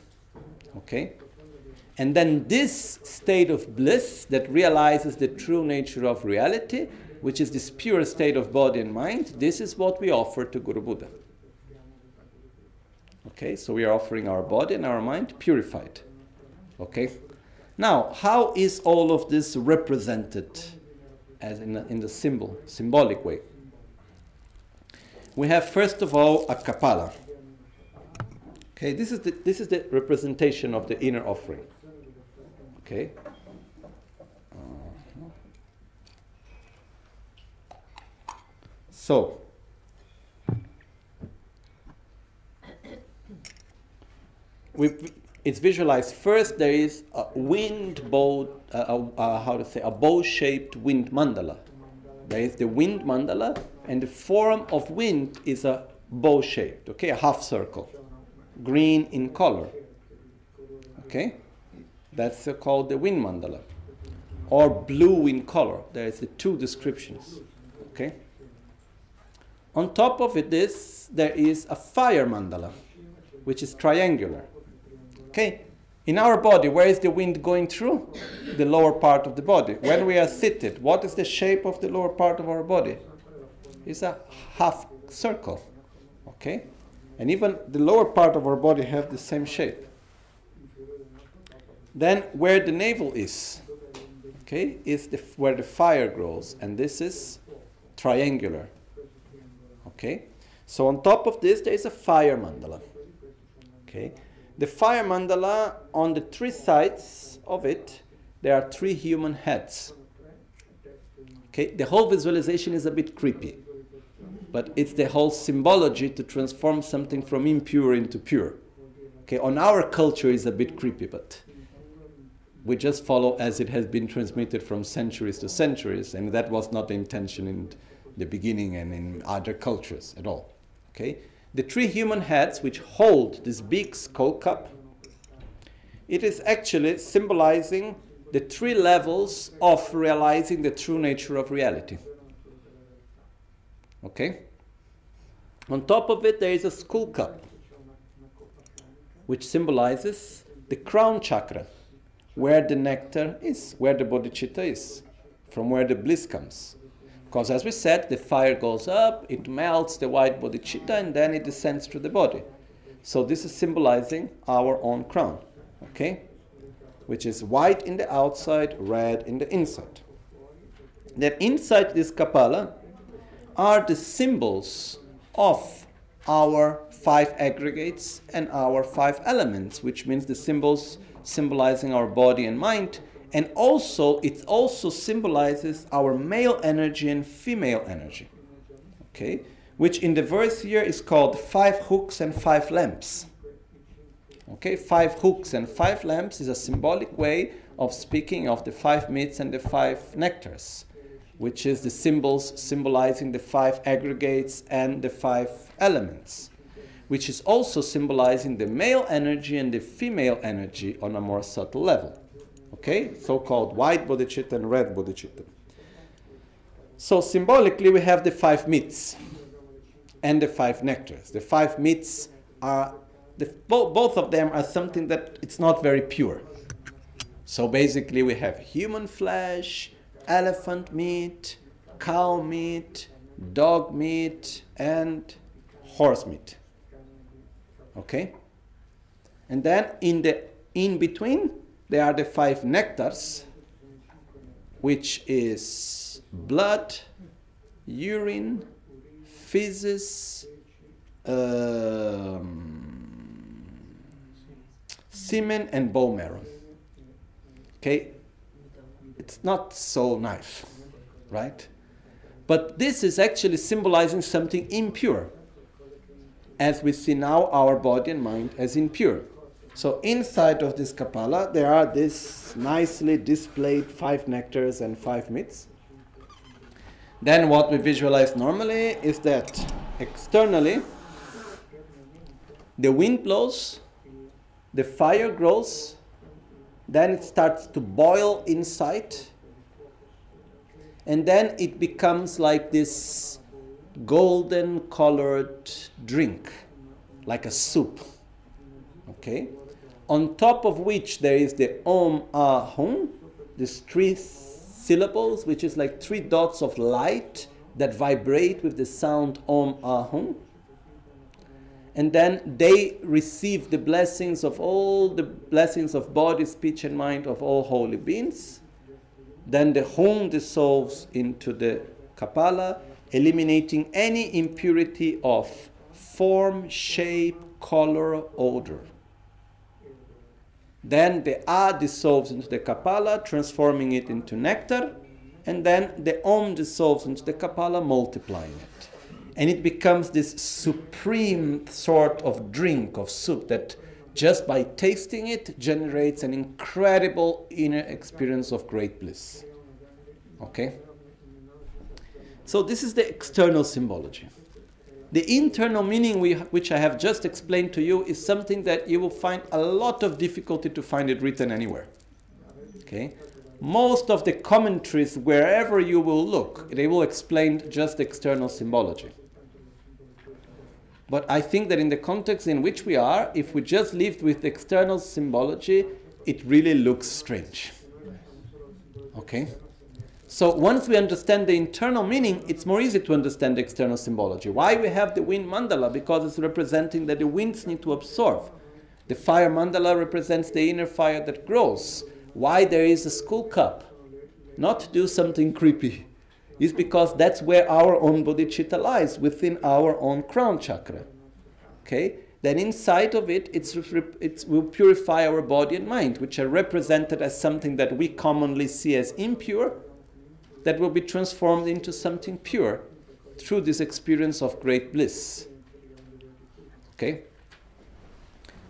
Okay? And then this state of bliss that realizes the true nature of reality, which is this pure state of body and mind, this is what we offer to Guru Buddha. Okay, so we are offering our body and our mind purified. Okay? Now, how is all of this represented as in, in the symbol, symbolic way? We have first of all a kapala. Okay, this is the, this is the representation of the inner offering. Okay. So, we, it's visualized first there is a wind bow, uh, uh, how to say, a bow-shaped wind mandala. There is the wind mandala, and the form of wind is a bow-shaped, okay, a half circle, green in color. Okay? That's uh, called the wind mandala. or blue in color. There is the two descriptions. Okay? On top of it, this there is a fire mandala, which is triangular. Okay? In our body, where is the wind going through? The lower part of the body. When we are seated, what is the shape of the lower part of our body? It's a half circle. Okay? And even the lower part of our body have the same shape. Then where the navel is, okay, is the, where the fire grows, and this is triangular. Okay? So on top of this there is a fire mandala. Okay? The fire mandala, on the three sides of it, there are three human heads. Okay, the whole visualization is a bit creepy, but it's the whole symbology to transform something from impure into pure. Okay, on our culture is a bit creepy, but we just follow as it has been transmitted from centuries to centuries, and that was not the intention in the beginning and in other cultures at all. Okay, the three human heads which hold this big skull cup, it is actually symbolizing the three levels of realizing the true nature of reality. Okay? On top of it, there is a skull cup, which symbolizes the crown chakra, where the nectar is, where the bodhicitta is, from where the bliss comes. Because as we said, the fire goes up, it melts the white bodhicitta, and then it descends through the body. So this is symbolizing our own crown, okay? Which is white in the outside, red in the inside. Then inside this kapala are the symbols of our five aggregates and our five elements, which means the symbols symbolizing our body and mind and also it also symbolizes our male energy and female energy okay? Which in the verse here is called five hooks and five lamps okay? Five hooks and five lamps is a symbolic way of speaking of the five meats and the five nectars which is the symbols symbolizing the five aggregates and the five elements which is also symbolizing the male energy and the female energy on a more subtle level Okay, so-called white bodhicitta and red bodhicitta. So symbolically, we have the five meats and the five nectars. The five meats are the, bo- both of them are something that it's not very pure. So basically, we have human flesh, elephant meat, cow meat, dog meat, and horse meat. Okay? And then in the in between, there are the five nectars, which is blood, urine, feces, um, semen, and bone marrow. Okay, it's not so nice, right? But this is actually symbolizing something impure, as we see now our body and mind as impure. So inside of this kapala, there are these nicely displayed five nectars and five meats. Then what we visualize normally is that externally, the wind blows, the fire grows, then it starts to boil inside, and then it becomes like this golden colored drink, like a soup. Okay? On top of which there is the Om Ah Hum, these three syllables, which is like three dots of light that vibrate with the sound Om Ah Hum. And then they receive the blessings of all the blessings of body, speech, and mind of all holy beings. Then the Hum dissolves into the Kapala, eliminating any impurity of form, shape, color, odor. Then the A dissolves into the Kapala, transforming it into nectar, and then the Om dissolves into the Kapala, multiplying it. And it becomes this supreme sort of drink of soup that just by tasting it generates an incredible inner experience of great bliss. Okay? So, this is the external symbology. The internal meaning we, which I have just explained to you is something that you will find a lot of difficulty to find it written anywhere. Okay? most of the commentaries, wherever you will look, they will explain just external symbology. But I think that in the context in which we are, if we just lived with external symbology, it really looks strange. Okay? So once we understand the internal meaning, it's more easy to understand the external symbology. Why we have the wind mandala? Because it's representing that the winds need to absorb. The fire mandala represents the inner fire that grows. Why there is a skull cup? Not to do something creepy. Is because that's where our own bodhicitta lies, within our own crown chakra. Okay? Then inside of it, it's, it will purify our body and mind, which are represented as something that we commonly see as impure, that will be transformed into something pure through this experience of great bliss. Okay?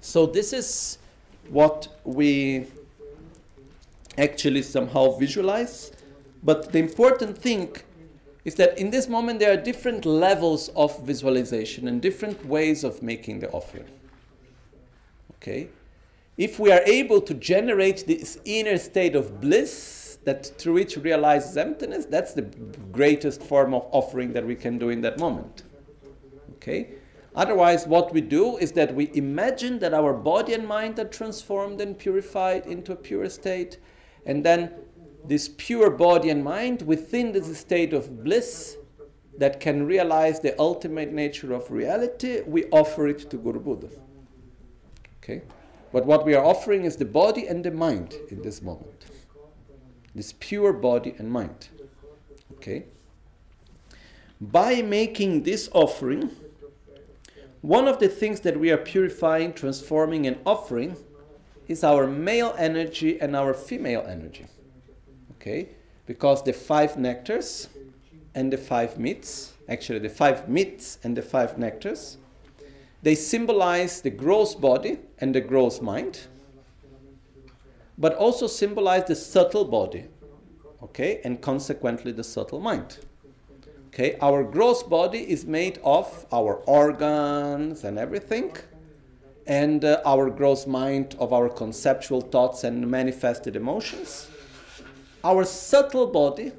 So, this is what we actually somehow visualize. But the important thing is that in this moment there are different levels of visualization and different ways of making the offering. Okay? If we are able to generate this inner state of bliss that through which realizes emptiness, that's the greatest form of offering that we can do in that moment. Okay? Otherwise, what we do is that we imagine that our body and mind are transformed and purified into a pure state, and then this pure body and mind within this state of bliss that can realize the ultimate nature of reality, we offer it to Guru Buddha. Okay? But what we are offering is the body and the mind in this moment. This pure body and mind. Okay? By making this offering, one of the things that we are purifying, transforming, and offering is our male energy and our female energy. Okay? Because the five nectars and the five meats, actually the five meats and the five nectars, they symbolize the gross body and the gross mind, but also symbolize the subtle body, okay, and consequently the subtle mind. Okay, our gross body is made of our organs and everything, and uh, our gross mind of our conceptual thoughts and manifested emotions. Our subtle body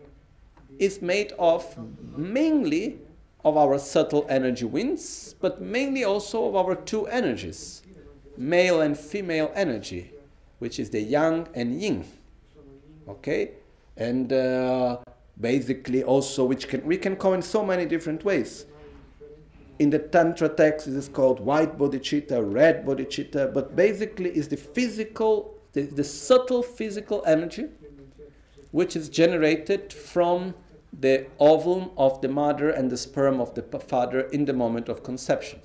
is made of mainly of our subtle energy winds, but mainly also of our two energies, male and female energy, which is the yang and yin. Okay, and uh, basically also which can we can call in so many different ways. In the tantra text it is called white bodhicitta red bodhicitta but basically is the physical the, the subtle physical energy which is generated from the ovum of the mother and the sperm of the father in the moment of conception.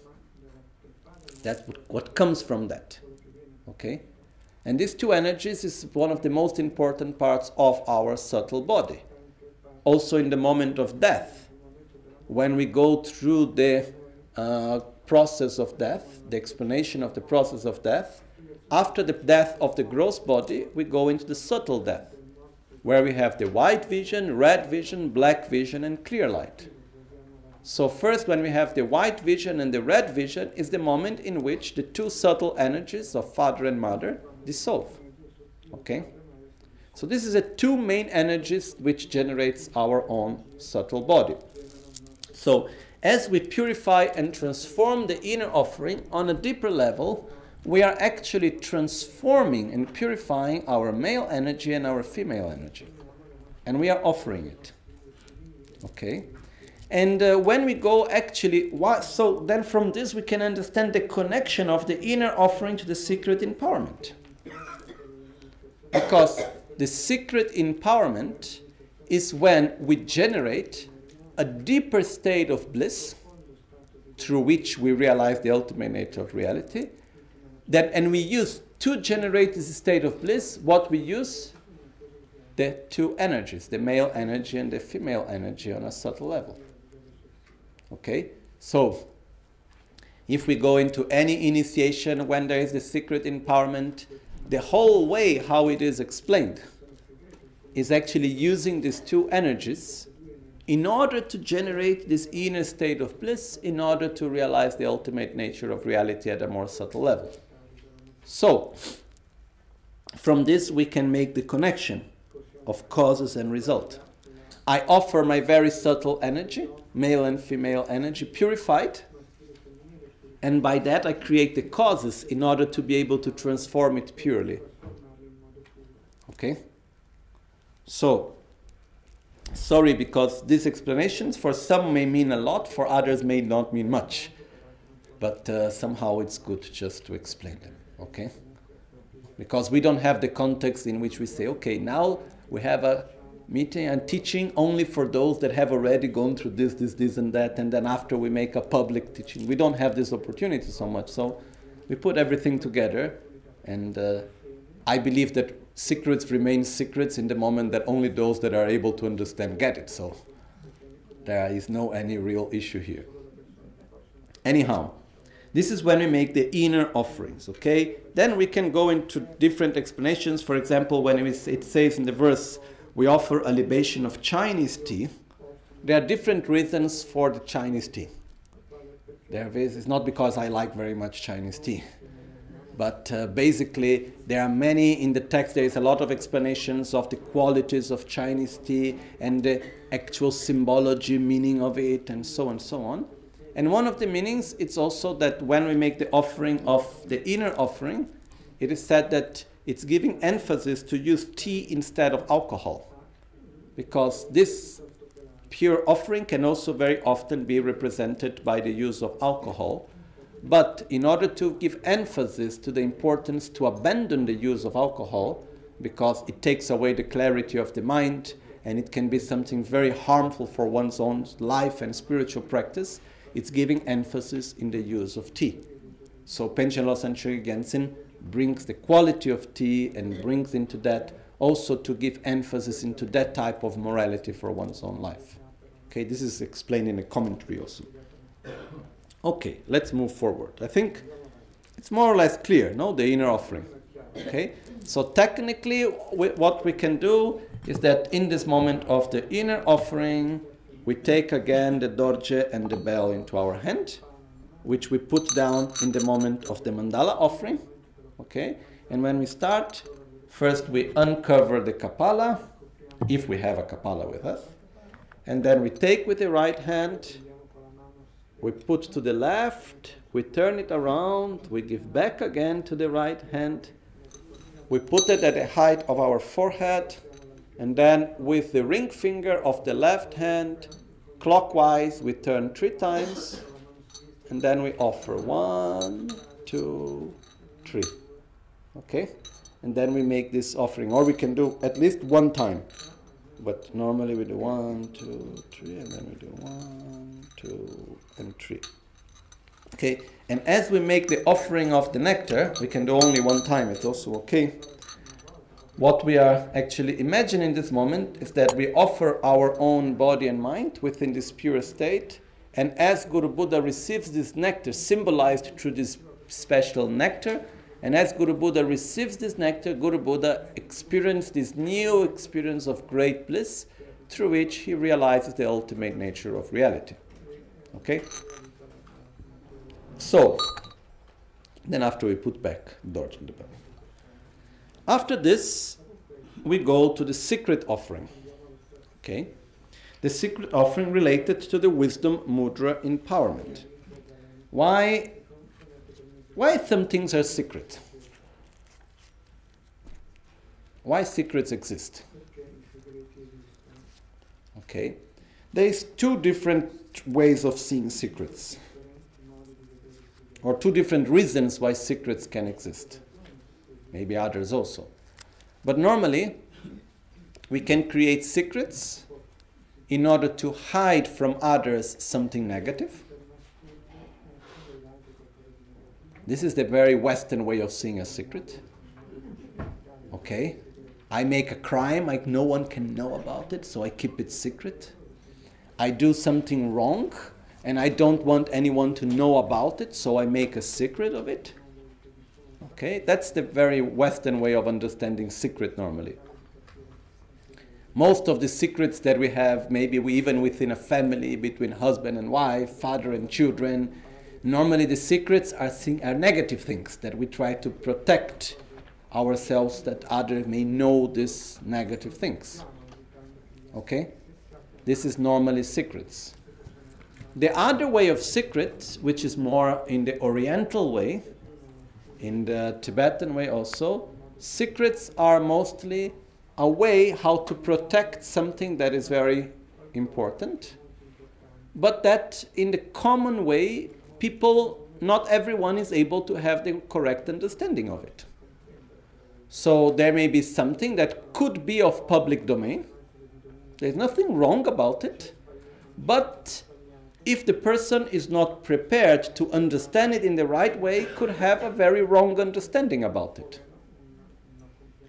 That's what comes from that. Okay and these two energies is one of the most important parts of our subtle body also in the moment of death, when we go through the uh, process of death, the explanation of the process of death, after the death of the gross body, we go into the subtle death, where we have the white vision, red vision, black vision, and clear light. So, first, when we have the white vision and the red vision, is the moment in which the two subtle energies of father and mother dissolve. Okay? So this is the two main energies which generates our own subtle body. So as we purify and transform the inner offering on a deeper level, we are actually transforming and purifying our male energy and our female energy. And we are offering it. Okay? And uh, when we go actually, what, so then from this we can understand the connection of the inner offering to the secret empowerment. Because the secret empowerment is when we generate a deeper state of bliss through which we realize the ultimate nature of reality. That, and we use to generate this state of bliss what we use the two energies, the male energy and the female energy on a subtle level. Okay? So, if we go into any initiation when there is the secret empowerment, the whole way how it is explained is actually using these two energies in order to generate this inner state of bliss, in order to realize the ultimate nature of reality at a more subtle level. So, from this we can make the connection of causes and result. I offer my very subtle energy, male and female energy, purified, and by that I create the causes in order to be able to transform it purely. Okay? So, sorry because these explanations for some may mean a lot, for others may not mean much. But uh, somehow it's good just to explain them. Okay? Because we don't have the context in which we say, okay, now we have a meeting and teaching only for those that have already gone through this, this, this, and that, and then after we make a public teaching. We don't have this opportunity so much, so we put everything together, and uh, I believe that secrets remain secrets in the moment that only those that are able to understand get it. So there is no any real issue here. Anyhow, this is when we make the inner offerings, okay? Then we can go into different explanations. For example, when it says in the verse, we offer a libation of Chinese tea, there are different reasons for the Chinese tea. There is, it's not because I like very much Chinese tea, but uh, basically there are many in the text. There is a lot of explanations of the qualities of Chinese tea and the actual symbology, meaning of it, and so on and so on. And one of the meanings it's also that when we make the offering of the inner offering, it is said that it's giving emphasis to use tea instead of alcohol. Because this pure offering can also very often be represented by the use of alcohol. But in order to give emphasis to the importance to abandon the use of alcohol, because it takes away the clarity of the mind and it can be something very harmful for one's own life and spiritual practice, it's giving emphasis in the use of tea. So Panchen Losang Gyaltsen brings the quality of tea and brings into that also to give emphasis into that type of morality for one's own life. Okay, this is explained in a commentary also. Okay, let's move forward. I think it's more or less clear, no, the inner offering. Okay, so technically, what we can do is that in this moment of the inner offering, we take again the dorje and the bell into our hand, which we put down in the moment of the mandala offering. Okay? And when we start, first we uncover the kapala, if we have a kapala with us. And then we take with the right hand, we put to the left, we turn it around, we give back again to the right hand, we put it at the height of our forehead, and then with the ring finger of the left hand, clockwise, we turn three times, and then we offer one, two, three. Okay? And then we make this offering. Or we can do at least one time. But normally we do one, two, three, and then we do one, two, and three. Okay, and as we make the offering of the nectar, we can do only one time, it's also okay. What we are actually imagining this moment is that we offer our own body and mind within this pure state, and as Guru Buddha receives this nectar, symbolized through this special nectar, and as Guru Buddha receives this nectar, Guru Buddha experiences this new experience of great bliss through which he realizes the ultimate nature of reality. Okay? So, then after we put back Dorje in the bell. After this, we go to the secret offering. Okay? The secret offering related to the wisdom mudra empowerment. Why why some things are secret? Why secrets exist? Okay, there is two different ways of seeing secrets, or two different reasons why secrets can exist. Maybe others also, but normally we can create secrets in order to hide from others something negative This is the very Western way of seeing a secret. Okay? I make a crime, like no one can know about it, so I keep it secret. I do something wrong, and I don't want anyone to know about it, so I make a secret of it. Okay? That's the very Western way of understanding secret normally. Most of the secrets that we have, maybe we even within a family, between husband and wife, father and children, normally the secrets are, are negative things that we try to protect ourselves that others may know these negative things. Okay? This is normally secrets. The other way of secrets, which is more in the Oriental way, in the Tibetan way also, secrets are mostly a way how to protect something that is very important, but that in the common way, people, not everyone is able to have the correct understanding of it. So there may be something that could be of public domain. There's nothing wrong about it, but if the person is not prepared to understand it in the right way, could have a very wrong understanding about it.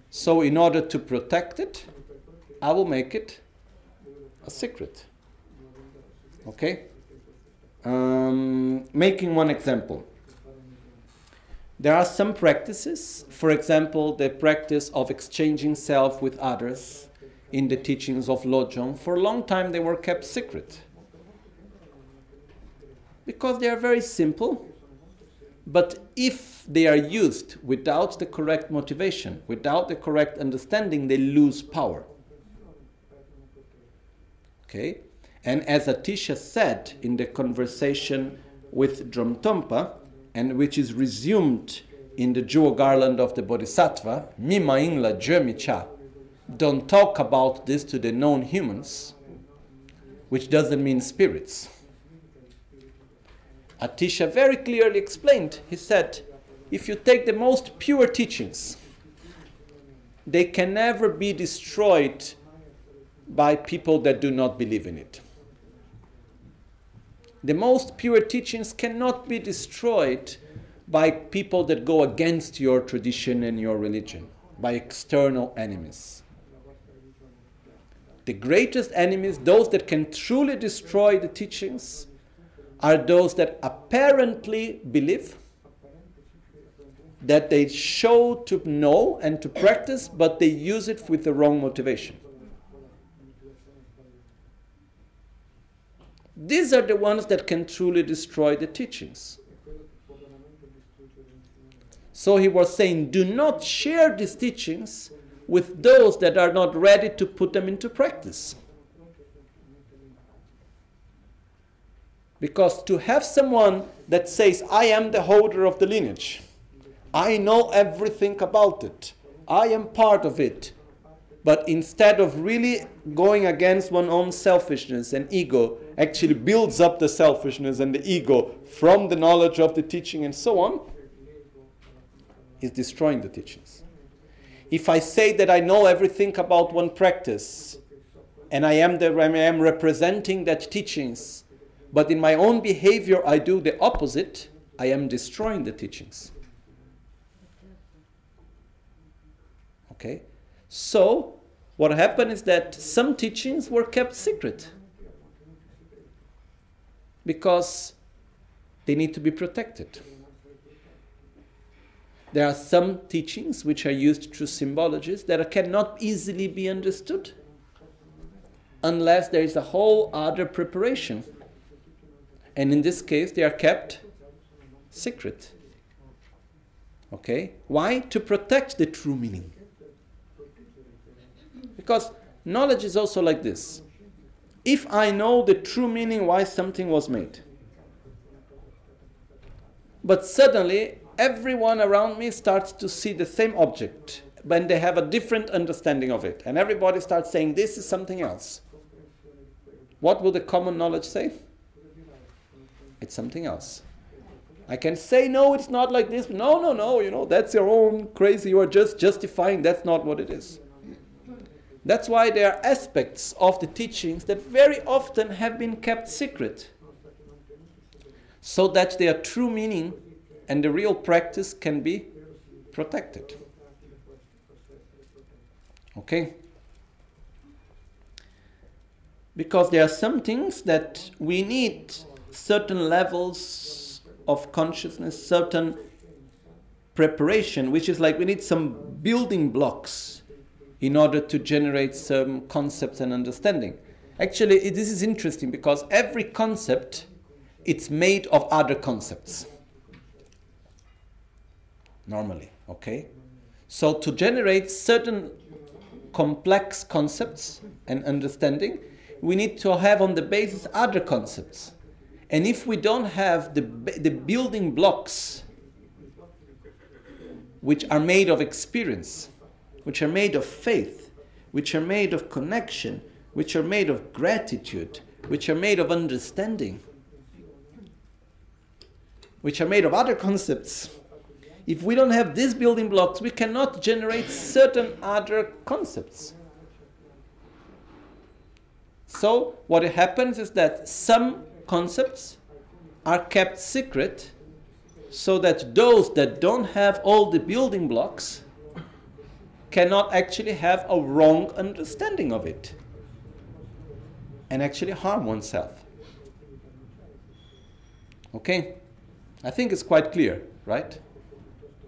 So, in order to protect it, I will make it a secret. Okay? Um, making one example. There are some practices, for example, the practice of exchanging self with others in the teachings of Lojong. For a long time, they were kept secret because they are very simple. But if they are used without the correct motivation, without the correct understanding, they lose power. Okay? And as Atisha said in the conversation with Dromtompa, and which is resumed in the jewel garland of the Bodhisattva, Mima Ingla Jemicha, don't talk about this to the known humans, which doesn't mean spirits. Atisha very clearly explained. He said, if you take the most pure teachings, they can never be destroyed by people that do not believe in it. The most pure teachings cannot be destroyed by people that go against your tradition and your religion, by external enemies. The greatest enemies, those that can truly destroy the teachings, are those that apparently believe, that they show to know and to practice, but they use it with the wrong motivation. These are the ones that can truly destroy the teachings. So he was saying, do not share these teachings with those that are not ready to put them into practice. Because to have someone that says, I am the holder of the lineage, I know everything about it, I am part of it, but instead of really going against one's own selfishness and ego, actually builds up the selfishness and the ego from the knowledge of the teaching and so on, is destroying the teachings. If I say that I know everything about one practice, and I am, the, I am representing that teachings, but in my own behavior I do the opposite, I am destroying the teachings. Okay? So, what happened is that some teachings were kept secret because they need to be protected. There are some teachings which are used through symbologies that cannot easily be understood unless there is a whole other preparation and in this case, they are kept secret. Okay? Why? To protect the true meaning. Because knowledge is also like this. If I know the true meaning why something was made, but suddenly everyone around me starts to see the same object when they have a different understanding of it, and everybody starts saying this is something else, what will the common knowledge say? It's something else. I can say, no, it's not like this. No, no, no, you know, that's your own crazy. You are just justifying. That's not what it is. That's why there are aspects of the teachings that very often have been kept secret so that their true meaning and the real practice can be protected. Okay? Because there are some things that we need certain levels of consciousness, certain preparation, which is like we need some building blocks in order to generate some concepts and understanding. Actually, it, this is interesting because every concept it's made of other concepts. Normally, okay? So, to generate certain complex concepts and understanding, we need to have on the basis other concepts. And if we don't have the, the building blocks which are made of experience, which are made of faith, which are made of connection, which are made of gratitude, which are made of understanding, which are made of other concepts. If we don't have these building blocks, we cannot generate certain other concepts. So, what happens is that some concepts are kept secret so that those that don't have all the building blocks cannot actually have a wrong understanding of it and actually harm oneself. Okay? I think it's quite clear, right?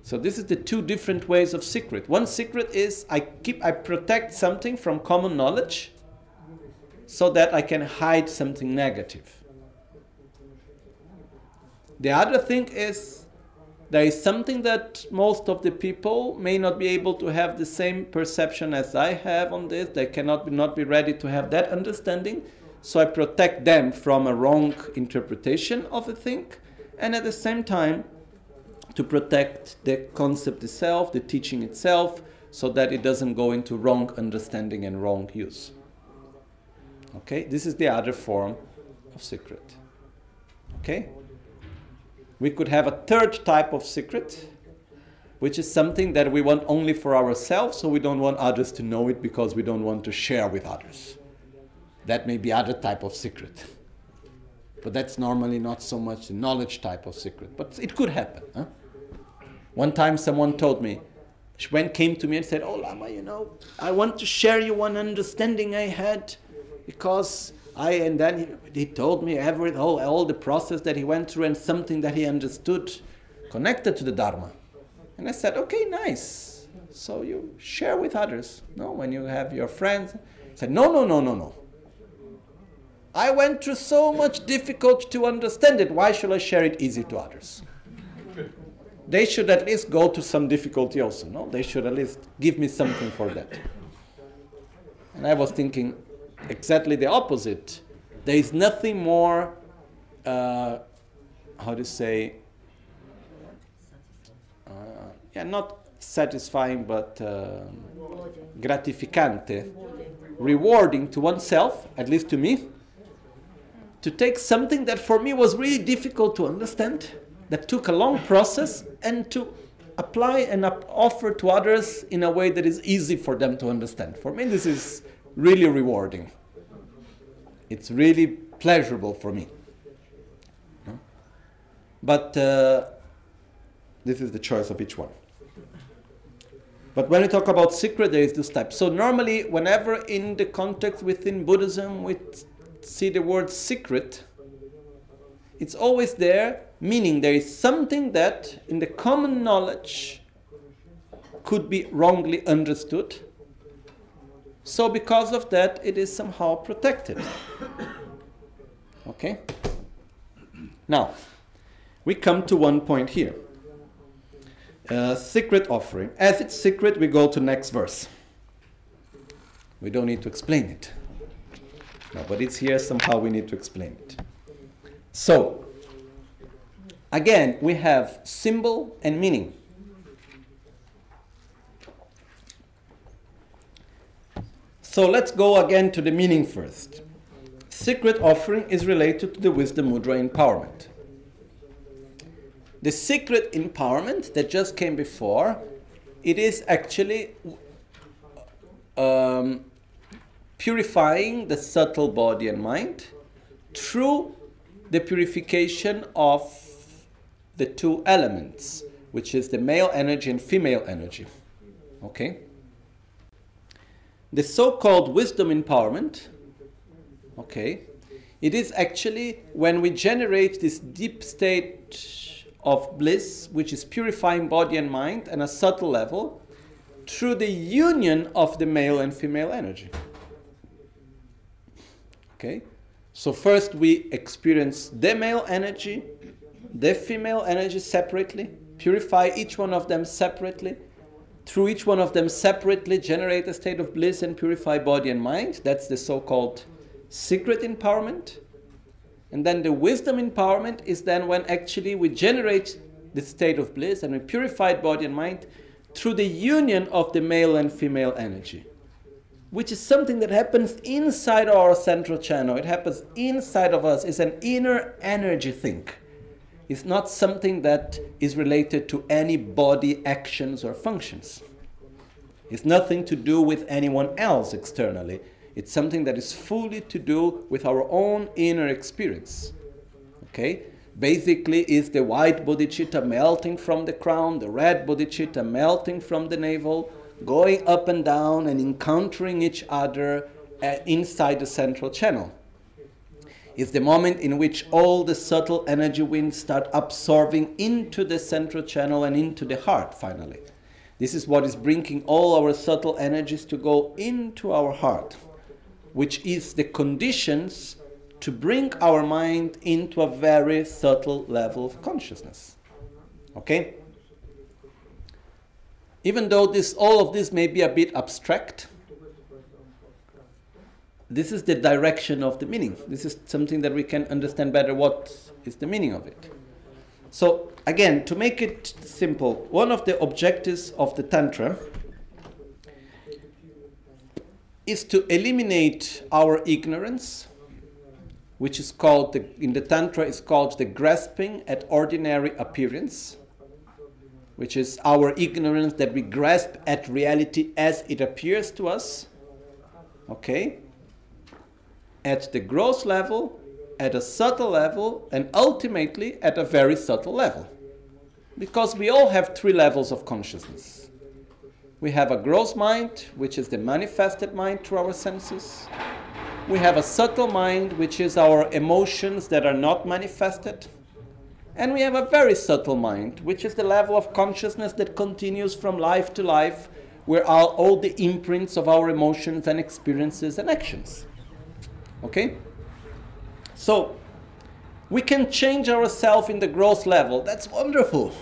So this is the two different ways of secret. One secret is I keep I protect something from common knowledge so that I can hide something negative. The other thing is there is something that most of the people may not be able to have the same perception as I have on this. They cannot be, not be ready to have that understanding. So I protect them from a wrong interpretation of a thing and at the same time to protect the concept itself, the teaching itself, so that it doesn't go into wrong understanding and wrong use. Okay, this is the other form of secret. Okay? We could have a third type of secret, which is something that we want only for ourselves, so we don't want others to know it because we don't want to share with others. That may be other type of secret. But that's normally not so much the knowledge type of secret. But it could happen. Huh? One time someone told me, Shwen came to me and said, Oh, Lama, you know, I want to share you one understanding I had because I, and then he, he told me every, all, all the process that he went through and something that he understood connected to the Dharma. And I said, Okay, nice. So you share with others, no? When you have your friends. He said, No, no, no, no, no. I went through so much difficult to understand it. Why should I share it easy to others? They should at least go to some difficulty also. No, they should at least give me something for that. And I was thinking exactly the opposite. There is nothing more, uh, how to say, uh, yeah, not satisfying, but uh, gratificante, rewarding to oneself, at least to me, to take something that for me was really difficult to understand, that took a long process, and to apply and offer to others in a way that is easy for them to understand. For me, this is really rewarding. It's really pleasurable for me. But uh, this is the choice of each one. But when we talk about secret, there is this type. So normally, whenever in the context within Buddhism, we see the word secret, it's always there, meaning there is something that in the common knowledge could be wrongly understood. So, because of that, it is somehow protected. Okay? Now, we come to one point here. Uh, secret offering. As it's secret, we go to next verse. We don't need to explain it. No, but it's here, somehow we need to explain it. So, again, we have symbol and meaning. So let's go again to the meaning first. Secret offering is related to the wisdom mudra empowerment. The secret empowerment that just came before, it is actually um, purifying the subtle body and mind through the purification of the two elements, which is the male energy and female energy. Okay? The so called wisdom empowerment, okay, it is actually when we generate this deep state of bliss, which is purifying body and mind on a subtle level, through the union of the male and female energy. Okay? So first we experience the male energy, the female energy separately, purify each one of them separately, through each one of them separately generate a state of bliss and purify body and mind. That's the so called secret empowerment. And then the wisdom empowerment is then when actually we generate the state of bliss and we purify body and mind through the union of the male and female energy, which is something that happens inside our central channel. It happens inside of us. It's an inner energy thing. It's not something that is related to any body actions or functions. It's nothing to do with anyone else externally. It's something that is fully to do with our own inner experience. Okay? Basically, is the white bodhicitta melting from the crown, the red bodhicitta melting from the navel, going up and down and encountering each other uh, inside the central channel. It's the moment in which all the subtle energy winds start absorbing into the central channel and into the heart finally. This is what is bringing all our subtle energies to go into our heart which is the conditions to bring our mind into a very subtle level of consciousness. Okay? Even though this, all of this may be a bit abstract, this is the direction of the meaning. This is something that we can understand better what is the meaning of it. So, again, to make it simple, one of the objectives of the Tantra is to eliminate our ignorance, which is called the, in the Tantra is called the grasping at ordinary appearance, which is our ignorance that we grasp at reality as it appears to us. Okay? At the gross level, at a subtle level, and ultimately at a very subtle level. Because we all have three levels of consciousness we have a gross mind, which is the manifested mind through our senses. We have a subtle mind, which is our emotions that are not manifested. And we have a very subtle mind, which is the level of consciousness that continues from life to life, where are all the imprints of our emotions and experiences and actions. Okay? So, we can change ourselves in the gross level. That's wonderful.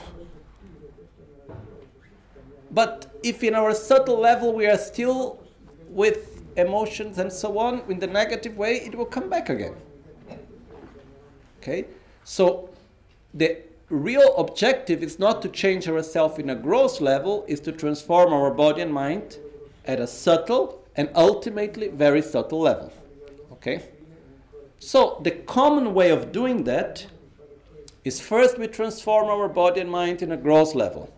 But if in our subtle level we are still with emotions and so on in the negative way, it will come back again. Okay? So the real objective is not to change ourselves in a gross level, is to transform our body and mind at a subtle and ultimately very subtle level. Okay? So the common way of doing that is first we transform our body and mind in a gross level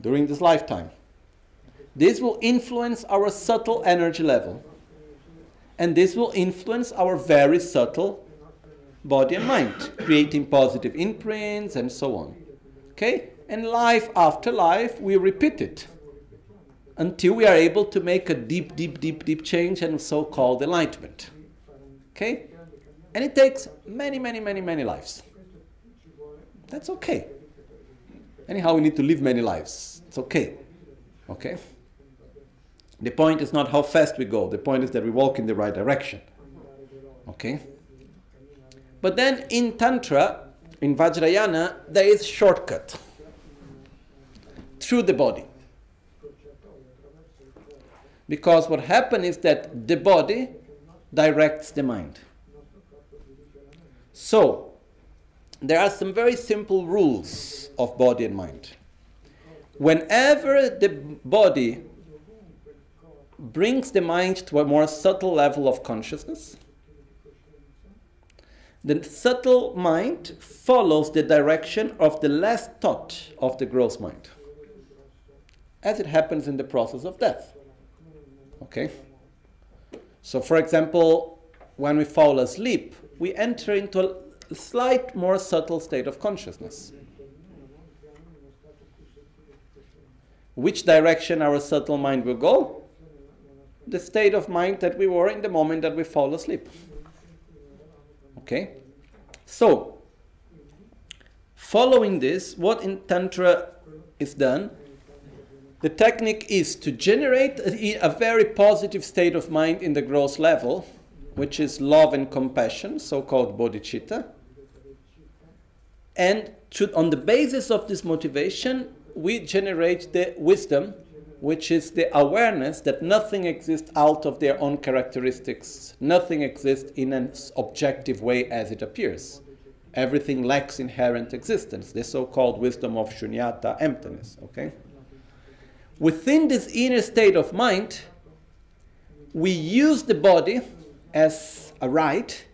during this lifetime. This will influence our subtle energy level. And this will influence our very subtle body and mind, creating positive imprints and so on. Okay? And life after life, we repeat it until we are able to make a deep, deep, deep, deep change and so called enlightenment. Okay? And it takes many, many, many, many lives. That's okay. Anyhow, we need to live many lives. It's okay. Okay? The point is not how fast we go, the point is that we walk in the right direction. Okay? But then in Tantra, in Vajrayana, there is shortcut through the body. Because what happens is that the body directs the mind. So, there are some very simple rules of body and mind. Whenever the body brings the mind to a more subtle level of consciousness, the subtle mind follows the direction of the last thought of the gross mind, as it happens in the process of death. Okay? So, for example, when we fall asleep, we enter into a slight more subtle state of consciousness. Which direction our subtle mind will go? The state of mind that we were in the moment that we fall asleep. Okay? So, following this, what in Tantra is done, the technique is to generate a, a very positive state of mind in the gross level, which is love and compassion, so called bodhicitta and to, on the basis of this motivation, we generate the wisdom, which is the awareness that nothing exists out of their own characteristics. Nothing exists in an objective way as it appears. Everything lacks inherent existence, the so called wisdom of shunyata, emptiness. Okay? Within this inner state of mind, we use the body as a right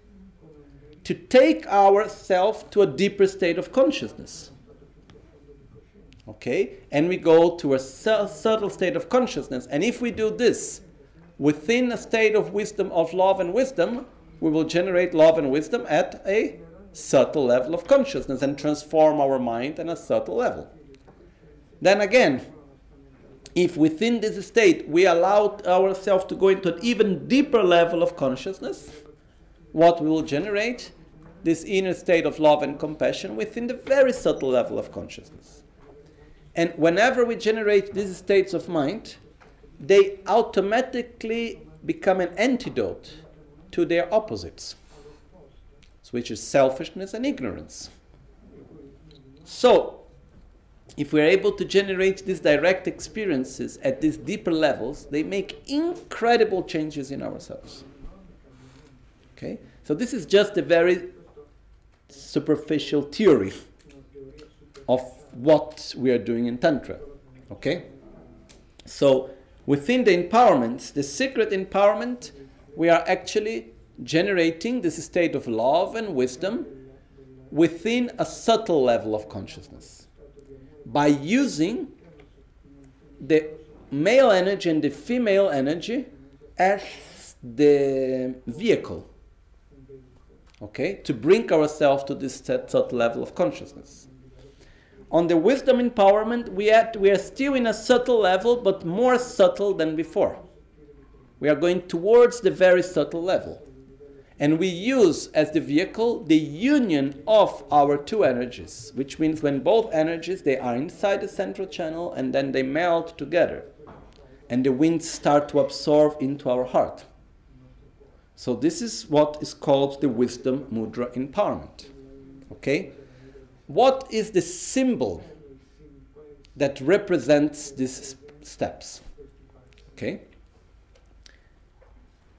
to take ourselves to a deeper state of consciousness. Okay? And we go to a subtle state of consciousness. And if we do this within a state of wisdom, of love and wisdom, we will generate love and wisdom at a subtle level of consciousness and transform our mind at a subtle level. Then again, if within this state we allow ourselves to go into an even deeper level of consciousness, what we will generate? This inner state of love and compassion within the very subtle level of consciousness. And whenever we generate these states of mind, they automatically become an antidote to their opposites, which is selfishness and ignorance. So, if we're able to generate these direct experiences at these deeper levels, they make incredible changes in ourselves. Okay? So this is just a very superficial theory of what we are doing in Tantra. Okay? So within the empowerment, the secret empowerment, we are actually generating this state of love and wisdom within a subtle level of consciousness by using the male energy and the female energy as the vehicle okay to bring ourselves to this subtle level of consciousness. On the wisdom empowerment we we are still in a subtle level but more subtle than before. We are going towards the very subtle level and we use as the vehicle the union of our two energies, which means when both energies they are inside the central channel and then they melt together. And the winds start to absorb into our heart. So this is what is called the wisdom mudra empowerment. Okay? What is the symbol that represents these steps? Okay?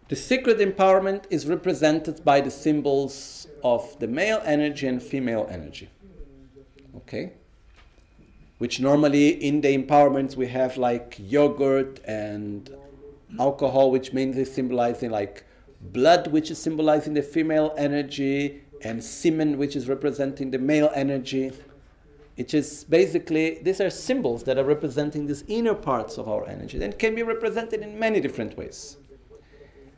The secret empowerment is represented by the symbols of the male energy and female energy. Okay? Which normally in the empowerments we have like yogurt and alcohol, which mainly symbolizing like blood, which is symbolizing the female energy, and semen, which is representing the male energy. It is basically, these are symbols that are representing these inner parts of our energy and can be represented in many different ways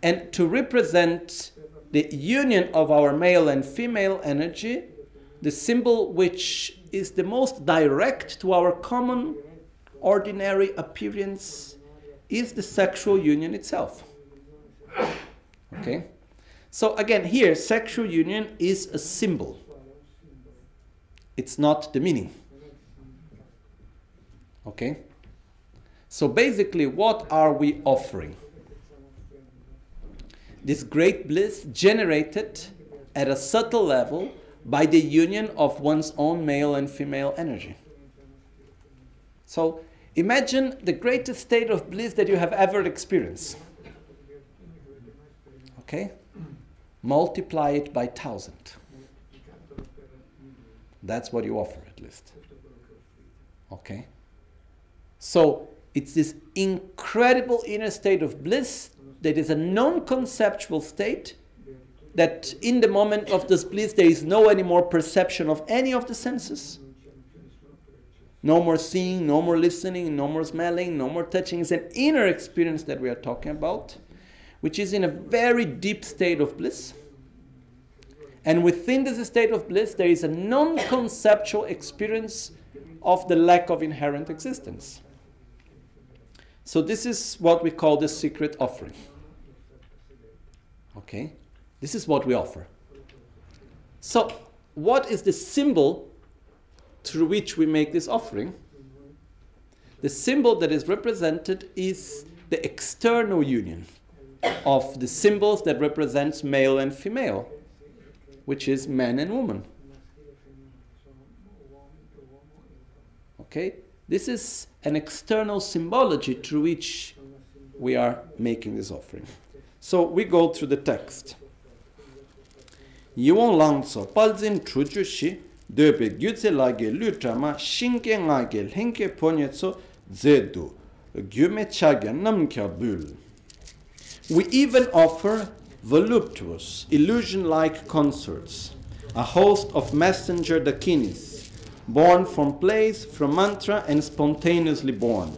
and to represent the union of our male and female energy, the symbol which is the most direct to our common ordinary appearance is the sexual union itself. Okay? So again, here, sexual union is a symbol. It's not the meaning. Okay? So basically, what are we offering? This great bliss generated at a subtle level by the union of one's own male and female energy. So imagine the greatest state of bliss that you have ever experienced. Okay? Multiply it by thousand. That's what you offer, at least. Okay? So it's this incredible inner state of bliss that is a non conceptual state, that in the moment of this bliss there is no anymore perception of any of the senses. No more seeing, no more listening, no more smelling, no more touching. It's an inner experience that we are talking about, which is in a very deep state of bliss. And within this state of bliss, there is a non conceptual experience of the lack of inherent existence. So, this is what we call the secret offering. Okay? This is what we offer. So, what is the symbol through which we make this offering? The symbol that is represented is the external union of the symbols that represents male and female, which is man and woman. Okay? This is an external symbology through which we are making this offering. So we go through the text. Palzin shi gyutse lage shinke ngage zedu gyume chagya namkya bul. We even offer voluptuous, illusion-like consorts, a host of messenger dakinis, born from place, from mantra, and spontaneously born,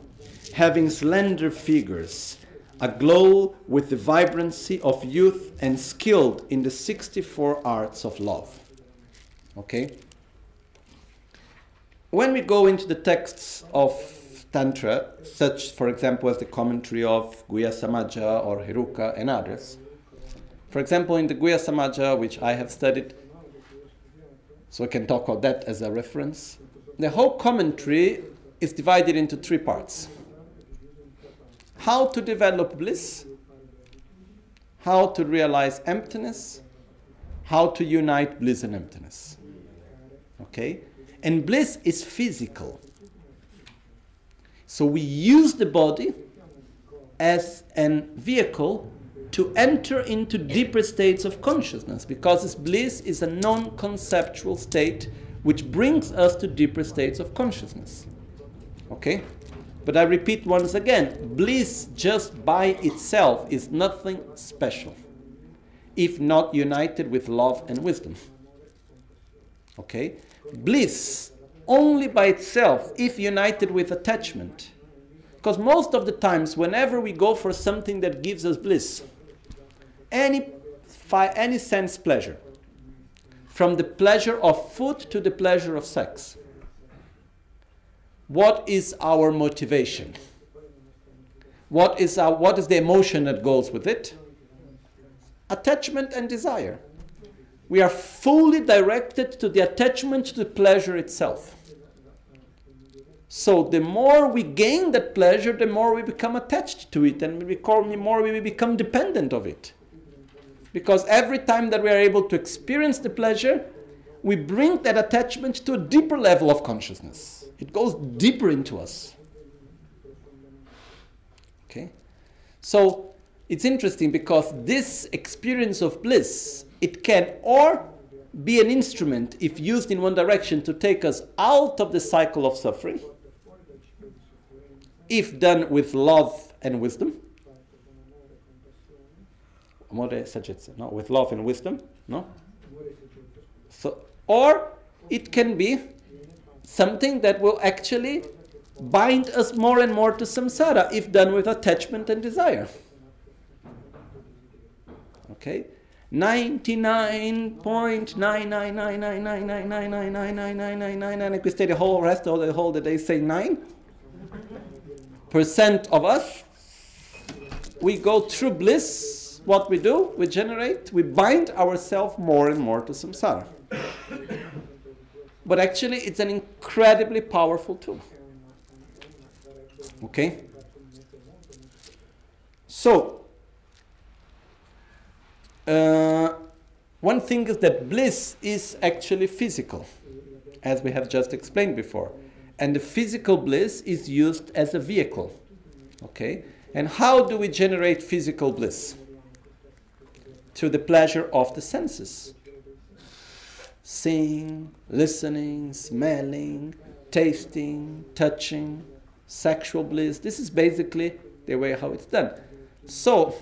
having slender figures, aglow with the vibrancy of youth and skilled in the 64 arts of love. Okay? When we go into the texts of Tantra, such, for example, as the commentary of Guhya Samaja or Heruka and others, for example, in the Guhya Samaja, which I have studied, so I can talk about that as a reference, the whole commentary is divided into three parts how to develop bliss, how to realize emptiness, how to unite bliss and emptiness. Okay? And bliss is physical. So we use the body as a vehicle to enter into deeper states of consciousness because this bliss is a non conceptual state which brings us to deeper states of consciousness. Okay? But I repeat once again bliss just by itself is nothing special if not united with love and wisdom. Okay? Bliss only by itself if united with attachment. Because most of the times, whenever we go for something that gives us bliss, any, any sense pleasure, from the pleasure of food to the pleasure of sex, what is our motivation? What is, our, what is the emotion that goes with it? Attachment and desire. We are fully directed to the attachment to the pleasure itself. So the more we gain that pleasure, the more we become attached to it, and the more we become dependent of it. Because every time that we are able to experience the pleasure, we bring that attachment to a deeper level of consciousness. It goes deeper into us. Okay? So it's interesting because this experience of bliss, it can or be an instrument, if used in one direction, to take us out of the cycle of suffering, if done with love and wisdom. More suggest, no, with love and wisdom, no. So, or it can be something that will actually bind us more and more to samsara if done with attachment and desire. Okay? 99.9999999999999 and if we stay the whole rest of the whole say 9 percent of us we go through bliss what we do we generate we bind ourselves more and more to samsara but actually it's an incredibly powerful tool okay so uh, one thing is that bliss is actually physical, as we have just explained before. And the physical bliss is used as a vehicle. Okay? And how do we generate physical bliss? Through the pleasure of the senses. Seeing, listening, smelling, tasting, touching, sexual bliss. This is basically the way how it's done. So,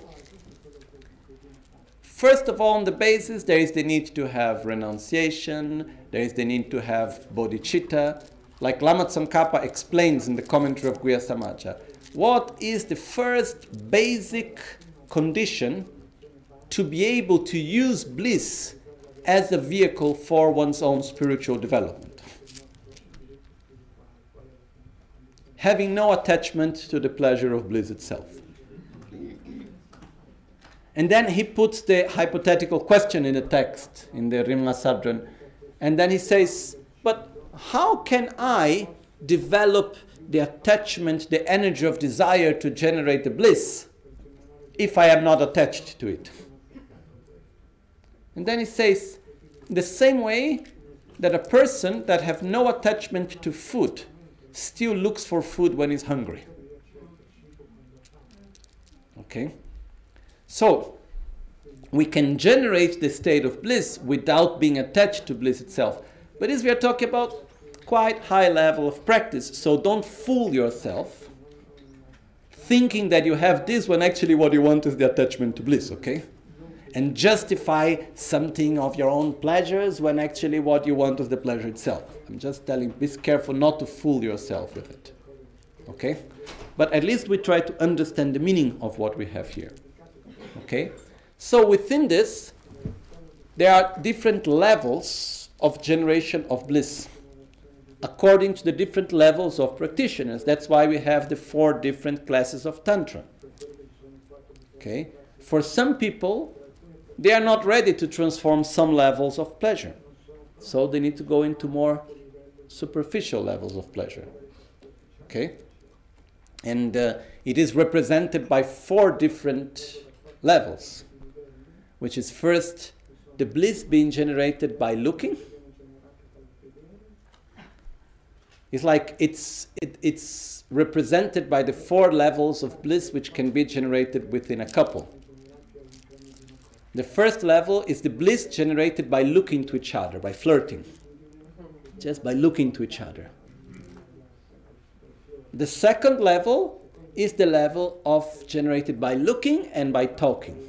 First of all, on the basis, there is the need to have renunciation, there is the need to have bodhicitta. Like Lama Tsongkhapa explains in the commentary of Guhya Samaja, what is the first basic condition to be able to use bliss as a vehicle for one's own spiritual development? Having no attachment to the pleasure of bliss itself. And then he puts the hypothetical question in the text, in the Rimla Sadran. And then he says, But how can I develop the attachment, the energy of desire to generate the bliss if I am not attached to it? And then he says, the same way that a person that have no attachment to food still looks for food when he's hungry. Okay? So, we can generate the state of bliss without being attached to bliss itself. But this we are talking about quite high level of practice, so don't fool yourself thinking that you have this when actually what you want is the attachment to bliss, okay? And justify something of your own pleasures when actually what you want is the pleasure itself. I'm just telling, be careful not to fool yourself with it, okay? But at least we try to understand the meaning of what we have here, okay? So within this, there are different levels of generation of bliss according to the different levels of practitioners. That's why we have the four different classes of Tantra. Okay? For some people, they are not ready to transform some levels of pleasure. So they need to go into more superficial levels of pleasure. Okay? And uh, it is represented by four different levels, which is first the bliss being generated by looking It's like it's, it, it's represented by the four levels of bliss which can be generated within a couple. The first level is the bliss generated by looking to each other, by flirting, just by looking to each other. The second level is the level of generated by looking and by talking.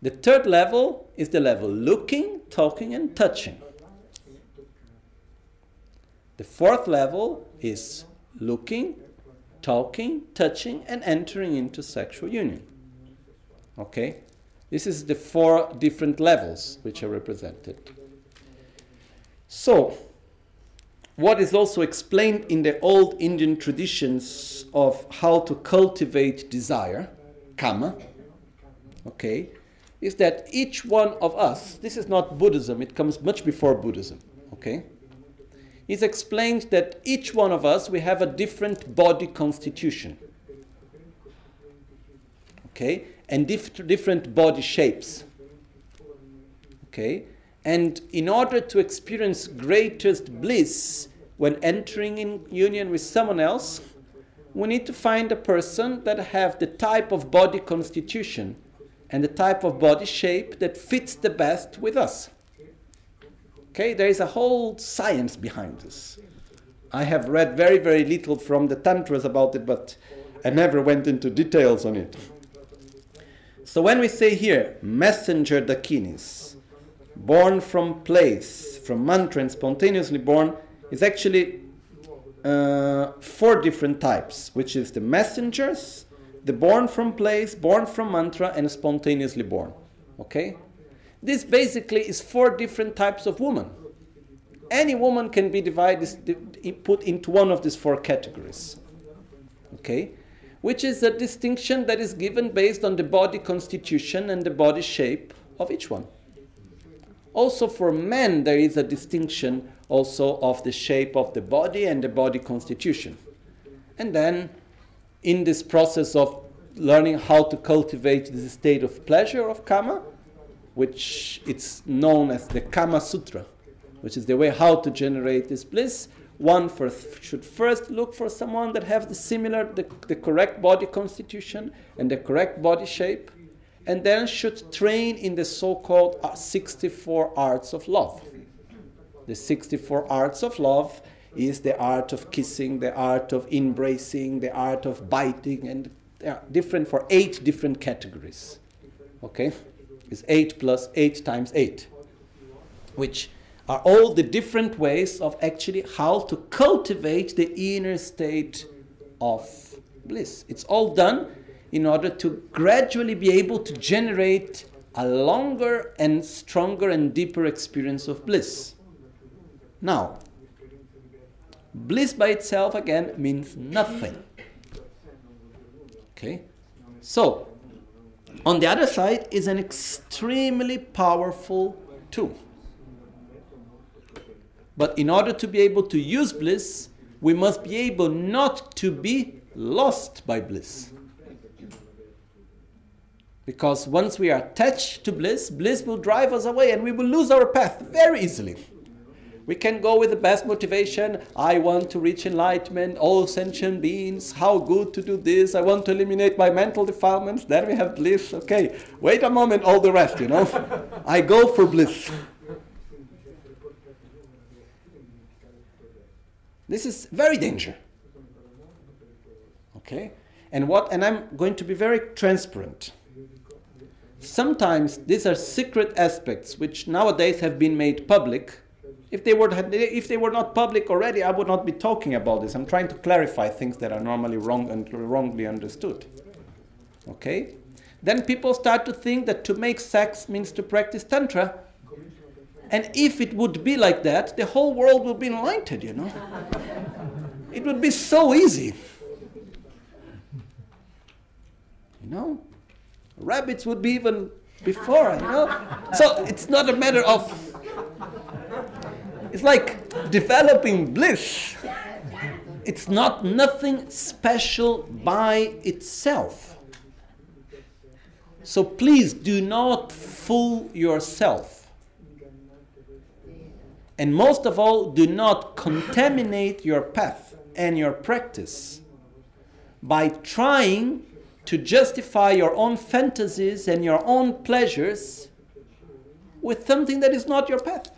The third level is the level looking, talking, and touching. The fourth level is looking, talking, touching, and entering into sexual union. Okay? This is the four different levels which are represented. So, what is also explained in the old Indian traditions of how to cultivate desire, kama, okay, is that each one of us, this is not Buddhism, it comes much before Buddhism, okay? Is explained that each one of us, we have a different body constitution. Okay? And dif- different body shapes. Okay? And in order to experience greatest bliss when entering in union with someone else, we need to find a person that have the type of body constitution and the type of body shape that fits the best with us. Okay, there is a whole science behind this. I have read very, very little from the Tantras about it, but I never went into details on it. So when we say here, messenger dakinis, born from place, from mantra and spontaneously born, is actually uh, four different types, which is the messengers, the born from place, born from mantra, and spontaneously born. Okay? This basically is four different types of woman. Any woman can be divided, put into one of these four categories. Okay? Which is a distinction that is given based on the body constitution and the body shape of each one. Also, for men, there is a distinction also of the shape of the body and the body constitution. And then, in this process of learning how to cultivate this state of pleasure of kama, which it's known as the Kama Sutra, which is the way how to generate this bliss. One for, should first look for someone that have the similar, the, the correct body constitution and the correct body shape, and then should train in the so-called uh, 64 arts of love. The 64 arts of love is the art of kissing, the art of embracing, the art of biting, and are different for eight different categories. Okay? Is 8 plus 8 times 8, which are all the different ways of actually how to cultivate the inner state of bliss. It's all done in order to gradually be able to generate a longer and stronger and deeper experience of bliss. Now, bliss by itself again means nothing. Okay? So, on the other side is an extremely powerful tool. But in order to be able to use bliss, we must be able not to be lost by bliss. Because once we are attached to bliss, bliss will drive us away and we will lose our path very easily. We can go with the best motivation. I want to reach enlightenment, all sentient beings, how good to do this. I want to eliminate my mental defilements. Then we have bliss. Okay, wait a moment, all the rest, you know. I go for bliss. This is very danger. Okay? And what and I'm going to be very transparent. Sometimes these are secret aspects which nowadays have been made public if they were if they were not public already, I would not be talking about this. I'm trying to clarify things that are normally wrong and wrongly understood. Okay? Then people start to think that to make sex means to practice tantra. And if it would be like that, the whole world would be enlightened, you know. it would be so easy. You know? Rabbits would be even before, you know? So it's not a matter of it's like developing bliss. It's not nothing special by itself. So please do not fool yourself. And most of all, do not contaminate your path and your practice by trying to justify your own fantasies and your own pleasures with something that is not your path.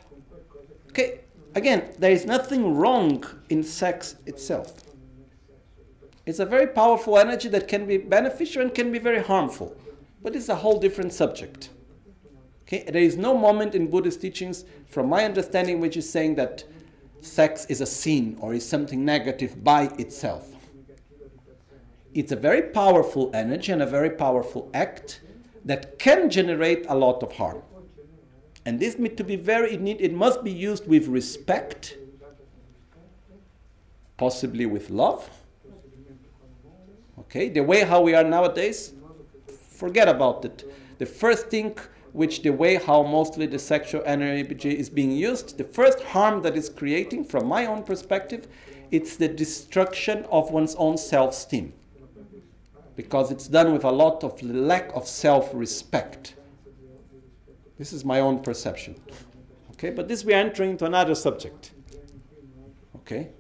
Okay, again, there is nothing wrong in sex itself. It's a very powerful energy that can be beneficial and can be very harmful, but it's a whole different subject. Okay, there is no moment in Buddhist teachings, from my understanding, which is saying that sex is a sin or is something negative by itself. It's a very powerful energy and a very powerful act that can generate a lot of harm. And this need to be very, it, need, it must be used with respect, possibly with love. Okay, the way how we are nowadays, forget about it. The first thing which the way how mostly the sexual energy is being used, the first harm that is creating, from my own perspective, it's the destruction of one's own self-esteem. Because it's done with a lot of lack of self-respect. This is my own perception. Okay, but this we are entering into another subject. Okay?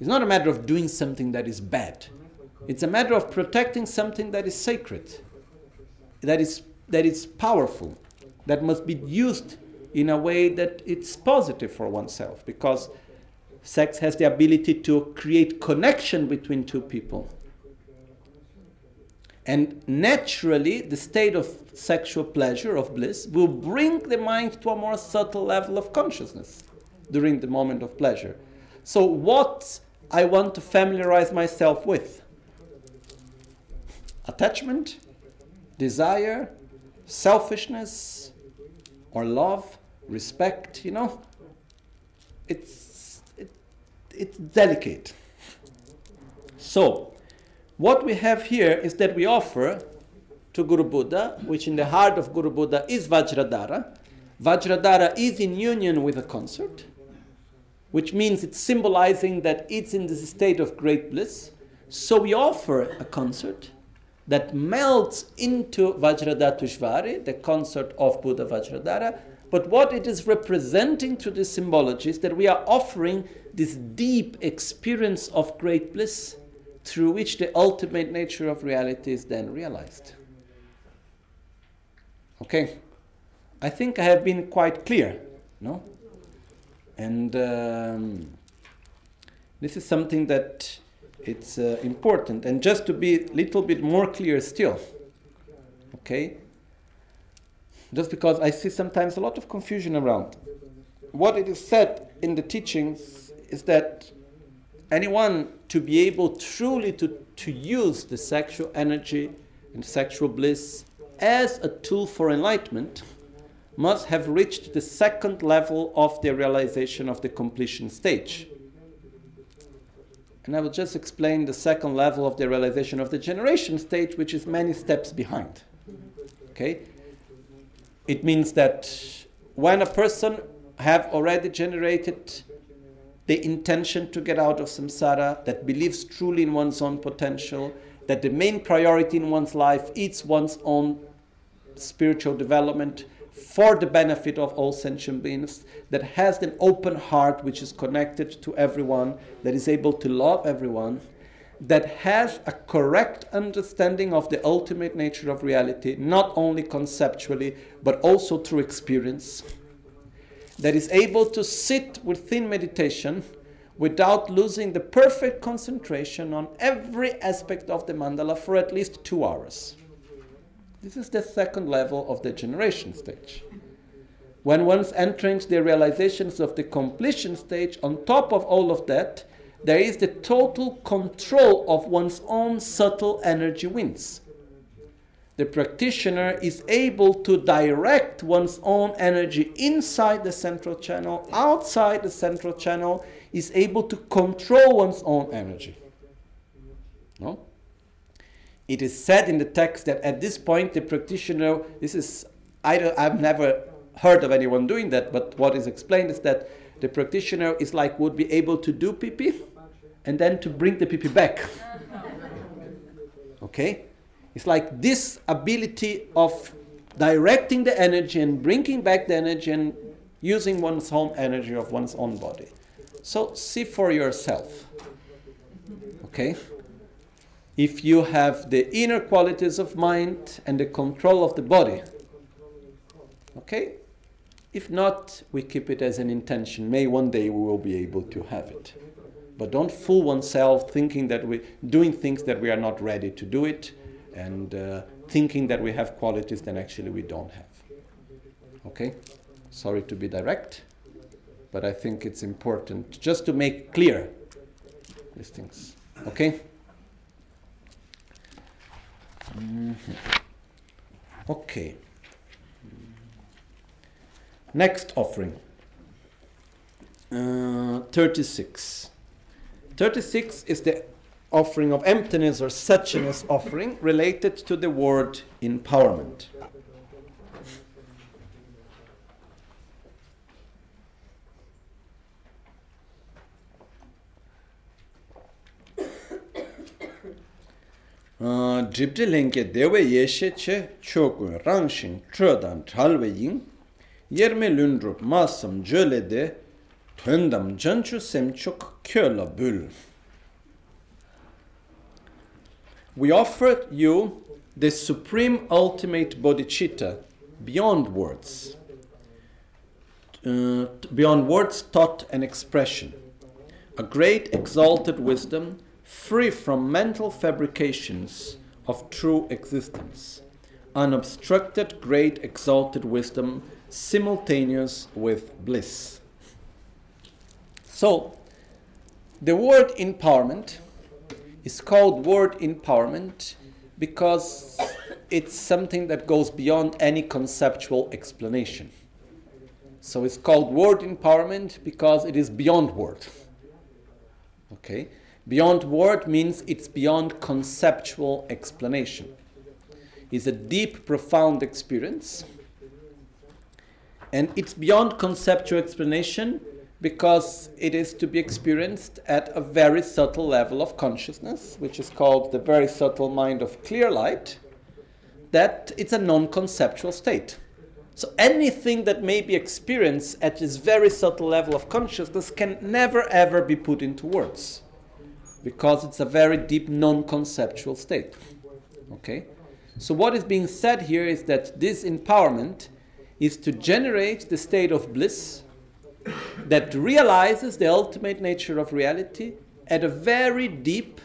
It's not a matter of doing something that is bad. It's a matter of protecting something that is sacred, that is, that is powerful, that must be used in a way that it's positive for oneself because sex has the ability to create connection between two people. And naturally, the state of sexual pleasure, of bliss, will bring the mind to a more subtle level of consciousness during the moment of pleasure. So, what I want to familiarize myself with attachment, desire, selfishness, or love, respect, you know, it's, it, it's delicate. So, what we have here is that we offer to Guru Buddha, which in the heart of Guru Buddha is Vajradhara. Vajradhara is in union with a consort, which means it's symbolizing that it's in this state of great bliss. So we offer a consort that melts into Vajradhatushvari, the consort of Buddha Vajradhara. But what it is representing through this symbology is that we are offering this deep experience of great bliss through which the ultimate nature of reality is then realized. Okay, I think I have been quite clear, no? And um, this is something that it's uh, important. And just to be a little bit more clear still, okay? Just because I see sometimes a lot of confusion around. What it is said in the teachings is that anyone to be able truly to, to use the sexual energy and sexual bliss as a tool for enlightenment must have reached the second level of the realization of the completion stage. And I will just explain the second level of the realization of the generation stage, which is many steps behind. Okay? It means that when a person have already generated the intention to get out of samsara, that believes truly in one's own potential, that the main priority in one's life is one's own spiritual development, for the benefit of all sentient beings, that has an open heart which is connected to everyone, that is able to love everyone, that has a correct understanding of the ultimate nature of reality, not only conceptually, but also through experience, that is able to sit within meditation without losing the perfect concentration on every aspect of the mandala for at least two hours. This is the second level of the generation stage. When one's entering the realizations of the completion stage, on top of all of that, there is the total control of one's own subtle energy winds. The practitioner is able to direct one's own energy inside the central channel, outside the central channel, is able to control one's own energy. No? It is said in the text that at this point the practitioner, this is, I don't, I've never heard of anyone doing that, but what is explained is that the practitioner is like would be able to do pipi and then to bring the pipi back. okay? It's like this ability of directing the energy and bringing back the energy and using one's own energy of one's own body. So see for yourself. Okay? If you have the inner qualities of mind and the control of the body, okay? If not, we keep it as an intention. May one day we will be able to have it. But don't fool oneself thinking that we're doing things that we are not ready to do it and uh, thinking that we have qualities that actually we don't have. Okay? Sorry to be direct, but I think it's important just to make clear these things. Okay? Mm-hmm. Okay. Next offering. Uh, 36. 36 is the offering of emptiness or suchness offering related to the word empowerment. dripti lenke dewe yeshe che choku rangshin chodan yin yerme lundrup masam jöle de töndam janchu semchuk kyola bul we offer you the supreme ultimate bodhicitta beyond words. Uh, beyond words thought and expression. A great exalted wisdom free from mental fabrications of true existence, unobstructed, great, exalted wisdom, simultaneous with bliss. So, the word empowerment is called word empowerment because it's something that goes beyond any conceptual explanation. So it's called word empowerment because it is beyond word. Okay? Beyond word means it's beyond conceptual explanation. It's a deep, profound experience. And it's beyond conceptual explanation because it is to be experienced at a very subtle level of consciousness, which is called the very subtle mind of clear light, that it's a non conceptual state. So anything that may be experienced at this very subtle level of consciousness can never ever be put into words because it's a very deep non conceptual state. Okay? So, what is being said here is that this empowerment is to generate the state of bliss that realizes the ultimate nature of reality at a very deep,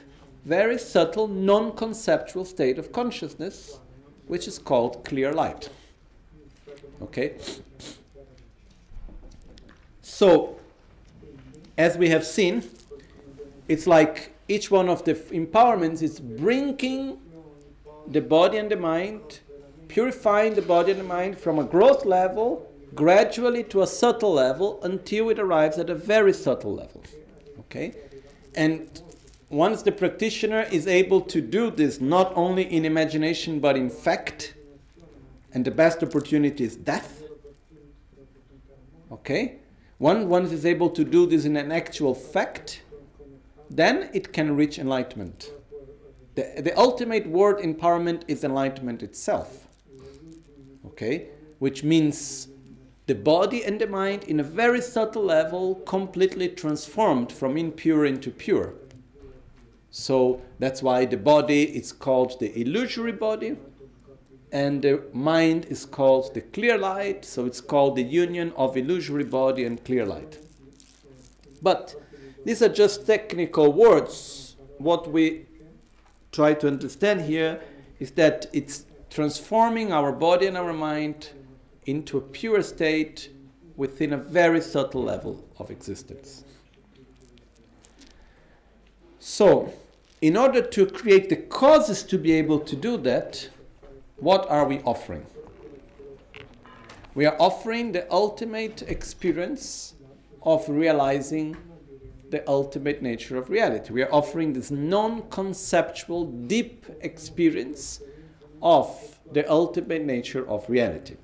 very subtle, non conceptual state of consciousness, which is called clear light. Okay? So, as we have seen, it's like each one of the empowerments is bringing the body and the mind, purifying the body and the mind from a gross level gradually to a subtle level until it arrives at a very subtle level. Okay? And once the practitioner is able to do this not only in imagination but in fact, and the best opportunity is death. Okay? One, once is able to do this in an actual fact, then it can reach enlightenment. The, the ultimate word empowerment is enlightenment itself. Okay? which means the body and the mind in a very subtle level completely transformed from impure into pure. So that's why the body is called the illusory body, and the mind is called the clear light, so it's called the union of illusory body and clear light. But these are just technical words. What we try to understand here is that it's transforming our body and our mind into a pure state within a very subtle level of existence. So, in order to create the causes to be able to do that, what are we offering? We are offering the ultimate experience of realizing the ultimate nature of reality. We are offering this non conceptual, deep experience of the ultimate nature of reality.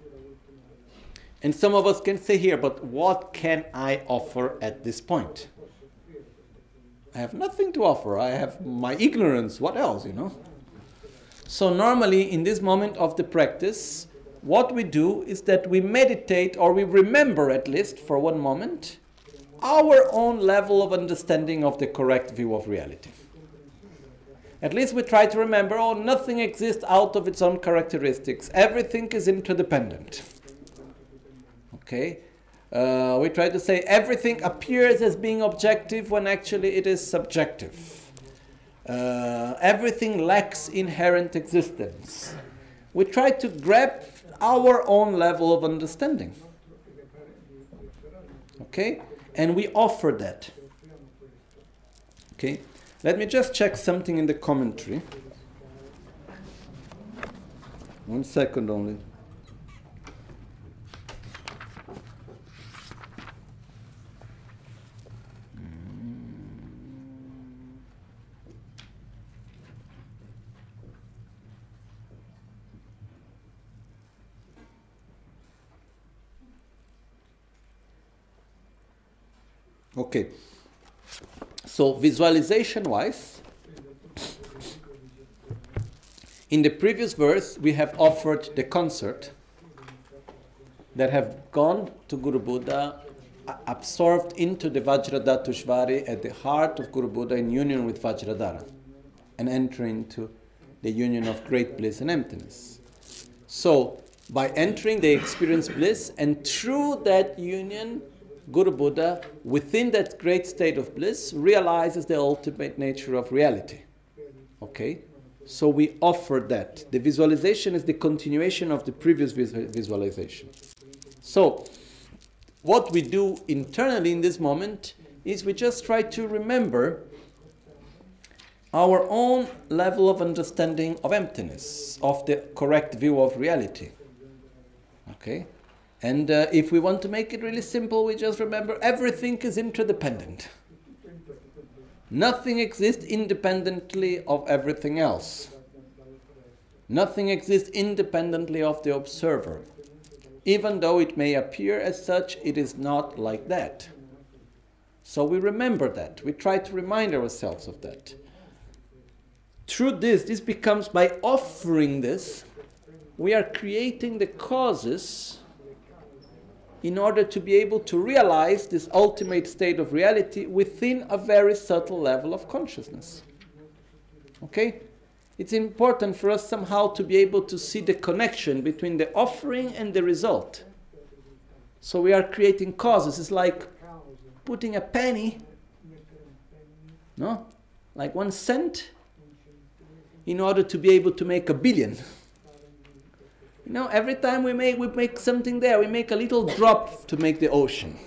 And some of us can say here, but what can I offer at this point? I have nothing to offer. I have my ignorance. What else, you know? So, normally in this moment of the practice, what we do is that we meditate or we remember at least for one moment our own level of understanding of the correct view of reality. At least we try to remember oh, nothing exists out of its own characteristics, everything is interdependent. Okay? Uh, we try to say everything appears as being objective when actually it is subjective. Uh, everything lacks inherent existence. We try to grab our own level of understanding. Okay? And we offer that. Okay? Let me just check something in the commentary. One second only. Okay. So visualization wise, in the previous verse we have offered the consorts that have gone to Guru Buddha, absorbed into the Vajradhatushvari at the heart of Guru Buddha in union with Vajradhara, and enter into the union of great bliss and emptiness. So, by entering, they experience bliss, and through that union, Guru Buddha, within that great state of bliss, realizes the ultimate nature of reality. Okay? So we offer that. The visualization is the continuation of the previous visualization. So, what we do internally in this moment is we just try to remember our own level of understanding of emptiness, of the correct view of reality. Okay? And uh, if we want to make it really simple, we just remember everything is interdependent. Nothing exists independently of everything else. Nothing exists independently of the observer. Even though it may appear as such, it is not like that. So we remember that. We try to remind ourselves of that. Through this, this becomes by offering this, we are creating the causes in order to be able to realize this ultimate state of reality within a very subtle level of consciousness. Okay? It's important for us somehow to be able to see the connection between the offering and the result. So we are creating causes. It's like putting a penny, no? Like one cent, in order to be able to make a billion. You know, every time we make, we make something there, we make a little drop to make the ocean.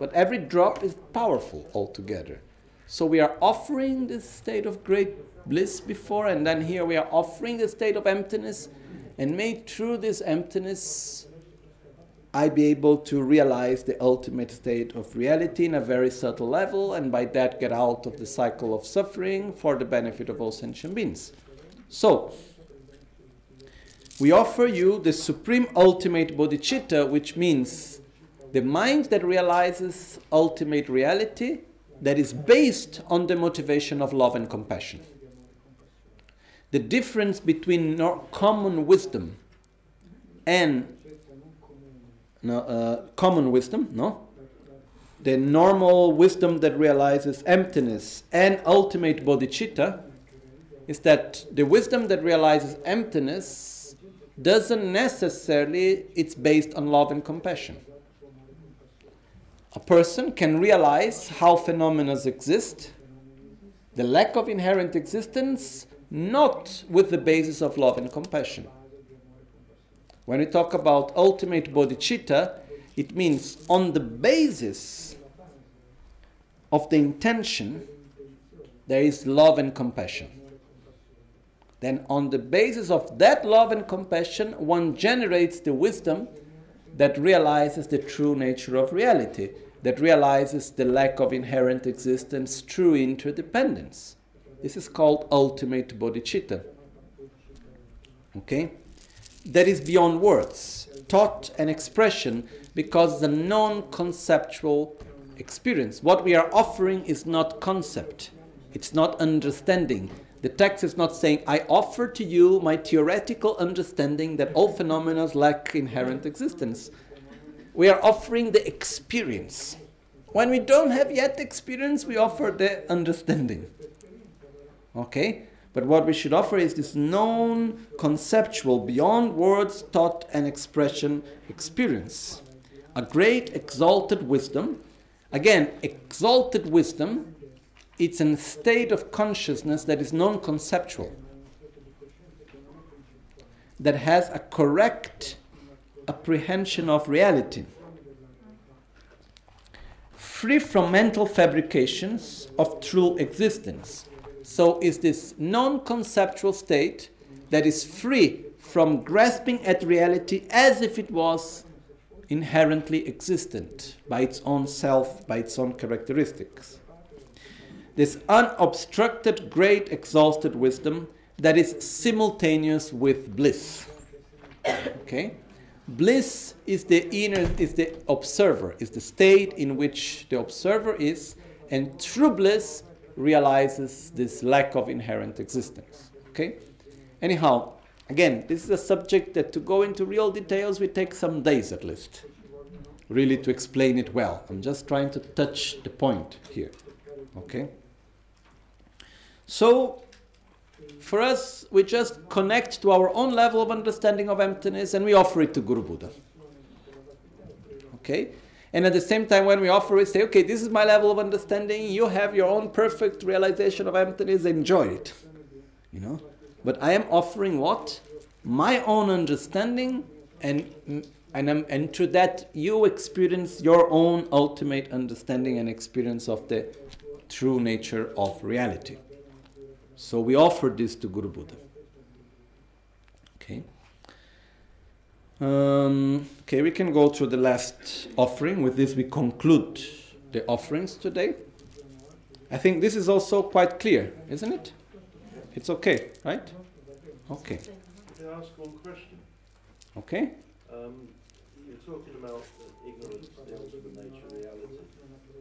But every drop is powerful altogether. So we are offering this state of great bliss before, and then here we are offering the state of emptiness, and may through this emptiness I be able to realize the ultimate state of reality in a very subtle level, and by that get out of the cycle of suffering for the benefit of all sentient beings. So, we offer you the supreme ultimate bodhicitta, which means the mind that realizes ultimate reality that is based on the motivation of love and compassion. The difference between common wisdom and no, uh, common wisdom, no? The normal wisdom that realizes emptiness and ultimate bodhicitta is that the wisdom that realizes emptiness doesn't necessarily it's based on love and compassion. A person can realize how phenomena exist, the lack of inherent existence, not with the basis of love and compassion. When we talk about ultimate bodhicitta, it means on the basis of the intention, there is love and compassion. Then, on the basis of that love and compassion, one generates the wisdom that realizes the true nature of reality, that realizes the lack of inherent existence through interdependence. This is called ultimate bodhicitta. Okay? That is beyond words, thought and expression, because the non conceptual experience. What we are offering is not concept, it's not understanding. The text is not saying, I offer to you my theoretical understanding that all phenomena lack inherent existence. We are offering the experience. When we don't have yet experience, we offer the understanding. Okay? But what we should offer is this non, conceptual, beyond words, thought, and expression experience. A great exalted wisdom. Again, exalted wisdom, it's a state of consciousness that is non conceptual, that has a correct apprehension of reality free from mental fabrications of true existence. So, is this non conceptual state that is free from grasping at reality as if it was inherently existent by its own self, by its own characteristics. This unobstructed, great, exalted wisdom that is simultaneous with bliss. Okay? Bliss is the inner, is the observer, is the state in which the observer is, and true bliss realizes this lack of inherent existence. Okay? Anyhow, again, this is a subject that to go into real details we take some days at least, really to explain it well. I'm just trying to touch the point here. Okay? So, for us, we just connect to our own level of understanding of emptiness and we offer it to Guru Buddha. Okay? And at the same time, when we offer it, say, okay, this is my level of understanding, you have your own perfect realization of emptiness, enjoy it. You know? But I am offering what? My own understanding, and, and, I'm, and through that, you experience your own ultimate understanding and experience of the true nature of reality. So we offered this to Guru Buddha. Okay. Um, okay, we can go through the last offering. With this, we conclude the offerings today. I think this is also quite clear, isn't it? It's okay, right? Okay. Can I ask one question? Okay. Um, you're talking about ignorance, the ultimate nature of reality,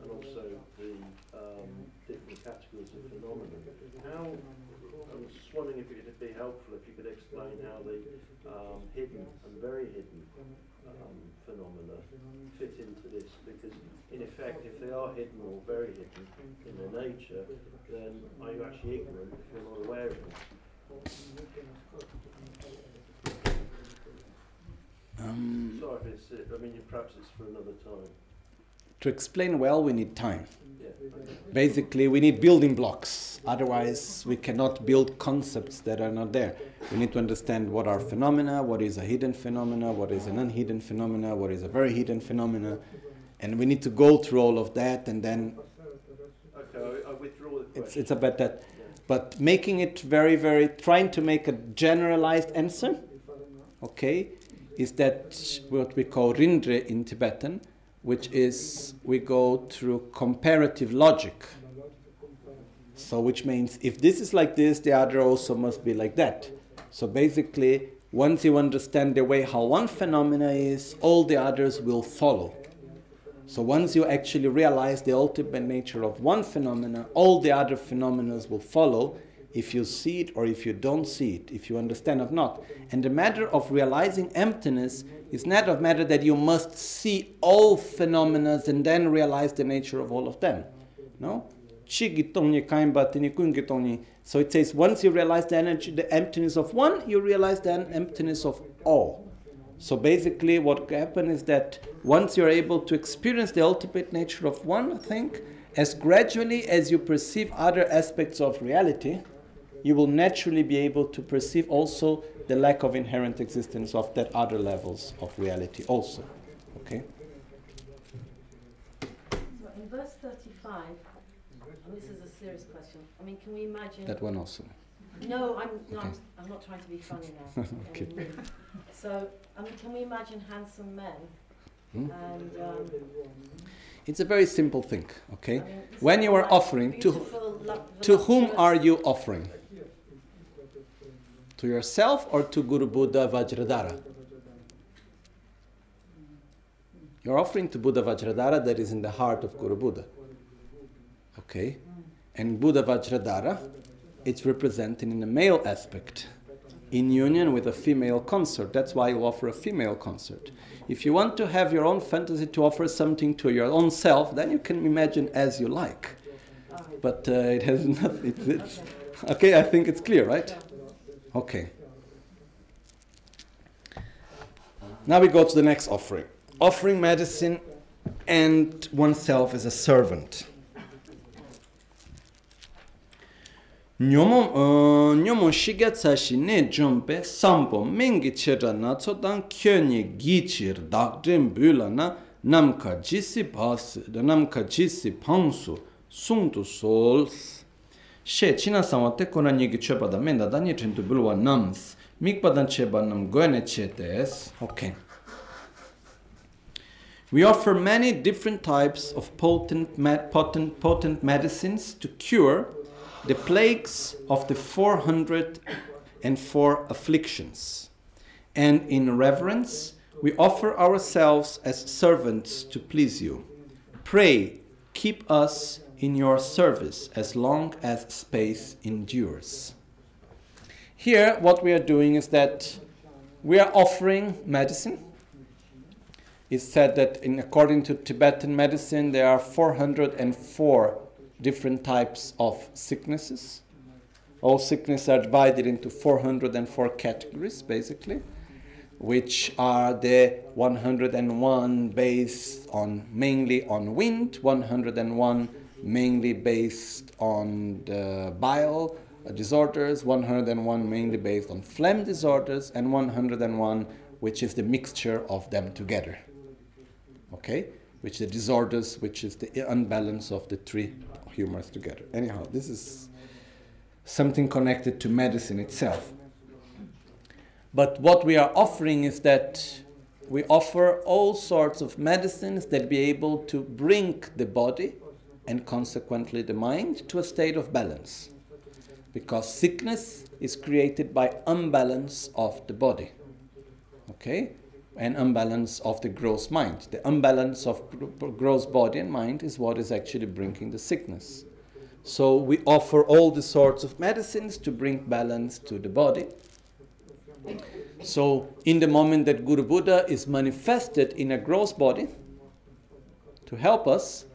and also the um, different categories of phenomena. How, just wondering if it would be helpful if you could explain how the um, hidden and very hidden um, phenomena fit into this, because in effect, if they are hidden or very hidden in their nature, then are you actually ignorant if you're not aware of them? Um, Sorry if it's, I mean, perhaps it's for another time. to explain well, we need time. Basically, we need building blocks. Otherwise, we cannot build concepts that are not there. We need to understand what are phenomena, what is a hidden phenomena, what is an unhidden phenomena, what is a very hidden phenomena, and we need to go through all of that, and then Okay, I, I withdraw the question. it's it's about that. But making it very, very, trying to make a generalized answer, okay, is that what we call rindre in Tibetan, which is we go through comparative logic. So, which means if this is like this, the other also must be like that. So, basically, once you understand the way how one phenomena is, all the others will follow. So, once you actually realize the ultimate nature of one phenomena, all the other phenomena will follow if you see it or if you don't see it, if you understand or not. And the matter of realizing emptiness is not a matter that you must see all phenomena and then realize the nature of all of them. No? So it says once you realize the energy, the emptiness of one, you realize the emptiness of all. So basically, what happens is that once you're able to experience the ultimate nature of one thing, as gradually as you perceive other aspects of reality, you will naturally be able to perceive also the lack of inherent existence of that other levels of reality also. Okay? So in verse 35, and this is a serious question, I mean, can we imagine. That one also. No, I'm, no, Okay. I'm, I'm not trying to be funny now. Okay. Um, So, I mean, can we imagine handsome men? Hmm? And, um, It's a very simple thing, okay? I mean, this you are offering, to, to whom are you offering? To yourself or to Guru Buddha Vajradhara? You're offering to Buddha Vajradhara that is in the heart of Guru Buddha. Okay? And Buddha Vajradhara, it's represented in the male aspect, in union with a female consort. That's why you offer a female consort. If you want to have your own fantasy to offer something to your own self, then you can imagine as you like. But uh, it has nothing. It's, it's, okay, I think it's clear, right? Okay. Now we go to the next offering. Offering medicine and oneself as a servant. Nyomo uh, nyomo shiga tsashi ne jompe sampo mengi chera na tsodan kyonye gichir dakdren bula na namka jisi pas namka jisi pangsu sungtu sols she china samate kona nyegi chepa da menda da nye chentu bulwa nams cheba nam okay we offer many different types of potent, potent, potent medicines to cure the plagues of the 404 afflictions. And in reverence, we offer ourselves as servants to please you. Pray, keep us in your service as long as space endures. Here, what we are doing is that we are offering medicine. It's said that, in, according to Tibetan medicine, there are 404 different types of sicknesses. All sicknesses are divided into 404 categories, basically, which are the 101 based on mainly on wind, 101 mainly based on the bile disorders, 101 mainly based on phlegm disorders, and 101 which is the mixture of them together. Okay? Which the disorders, which is the unbalance of the three humors together. Anyhow, this is something connected to medicine itself. But what we are offering is that we offer all sorts of medicines that be able to bring the body and consequently the mind to a state of balance. Because sickness is created by unbalance of the body. Okay? And unbalance of the gross mind. The unbalance of gross body and mind is what is actually bringing the sickness. So we offer all the sorts of medicines to bring balance to the body. So, in the moment that Guru Buddha is manifested in a gross body to help us,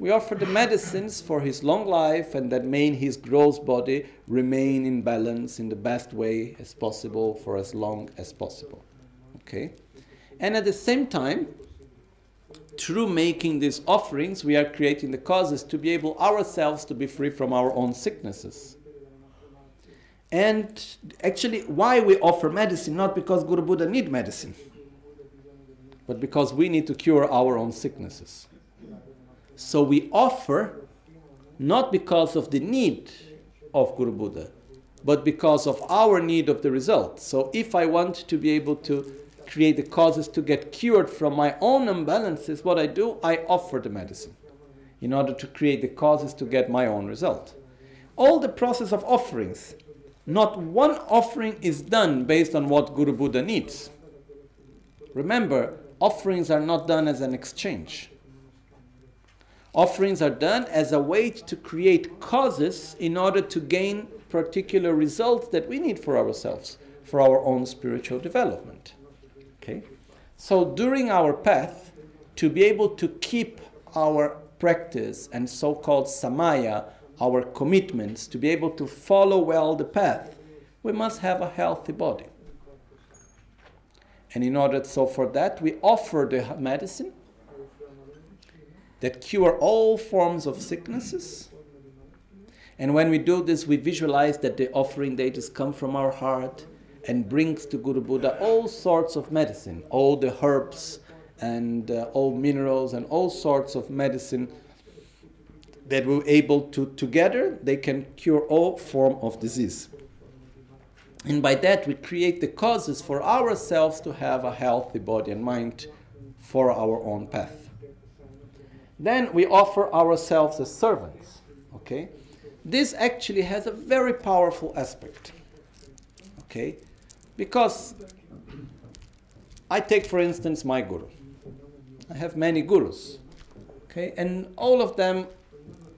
we offer the medicines for his long life and that may his gross body remain in balance in the best way as possible for as long as possible. Okay? And at the same time, through making these offerings, we are creating the causes to be able ourselves to be free from our own sicknesses. And actually, why we offer medicine? Not because Guru Buddha need medicine, but because we need to cure our own sicknesses. So we offer not because of the need of Guru Buddha, but because of our need of the result. So if I want to be able to create the causes to get cured from my own imbalances, what I do, I offer the medicine in order to create the causes to get my own result. All the process of offerings, not one offering is done based on what Guru Buddha needs. Remember, offerings are not done as an exchange. Offerings are done as a way to create causes in order to gain particular results that we need for ourselves, for our own spiritual development. Okay? So during our path, to be able to keep our practice and so called samaya, our commitments, to be able to follow well the path, we must have a healthy body. And in order, so for that, we offer the medicine that cure all forms of sicknesses. And when we do this, we visualize that the offering dates come from our heart and brings to Guru Buddha all sorts of medicine, all the herbs and uh, all minerals and all sorts of medicine that we're able to together they can cure all form of disease and by that we create the causes for ourselves to have a healthy body and mind for our own path then we offer ourselves as servants okay? This actually has a very powerful aspect okay? Because i take for instance my guru. I have many gurus okay? And all of them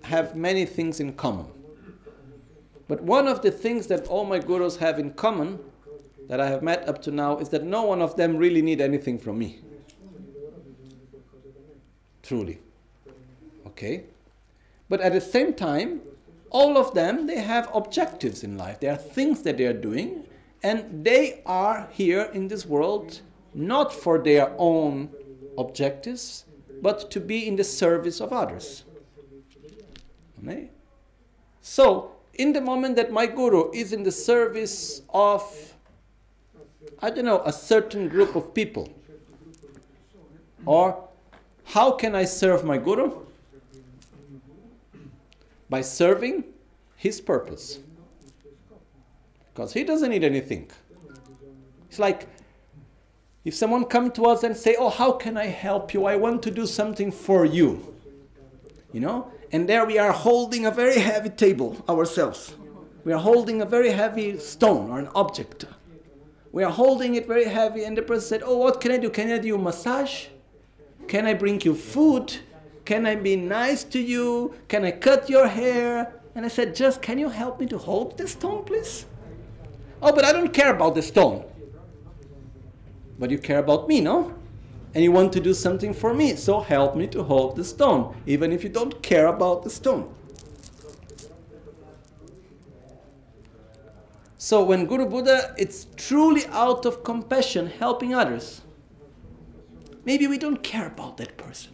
have many things in common. But one of the things that all my gurus have in common that I have met up to now is that no one of them really need anything from me. Truly. Okay? But at the same time, all of them they have objectives in life. There are things that they are doing and they are here in this world not for their own objectives, but to be in the service of others. Okay? So, in the moment that my guru is in the service of, I don't know, a certain group of people, or how can I serve my guru? By serving his purpose. Because he doesn't need anything. It's like if someone come to us and say, "Oh, how can I help you? I want to do something for you." You know? And there we are holding a very heavy table ourselves. We are holding a very heavy stone or an object. We are holding it very heavy, and the person said, Oh, what can I do? Can I do massage? Can I bring you food? Can I be nice to you? Can I cut your hair? And I said, Just can you help me to hold the stone, please? Oh, but I don't care about the stone. But you care about me, no? and you want to do something for me. So help me to hold the stone, even if you don't care about the stone. So when Guru Buddha, it's truly out of compassion helping others. Maybe we don't care about that person.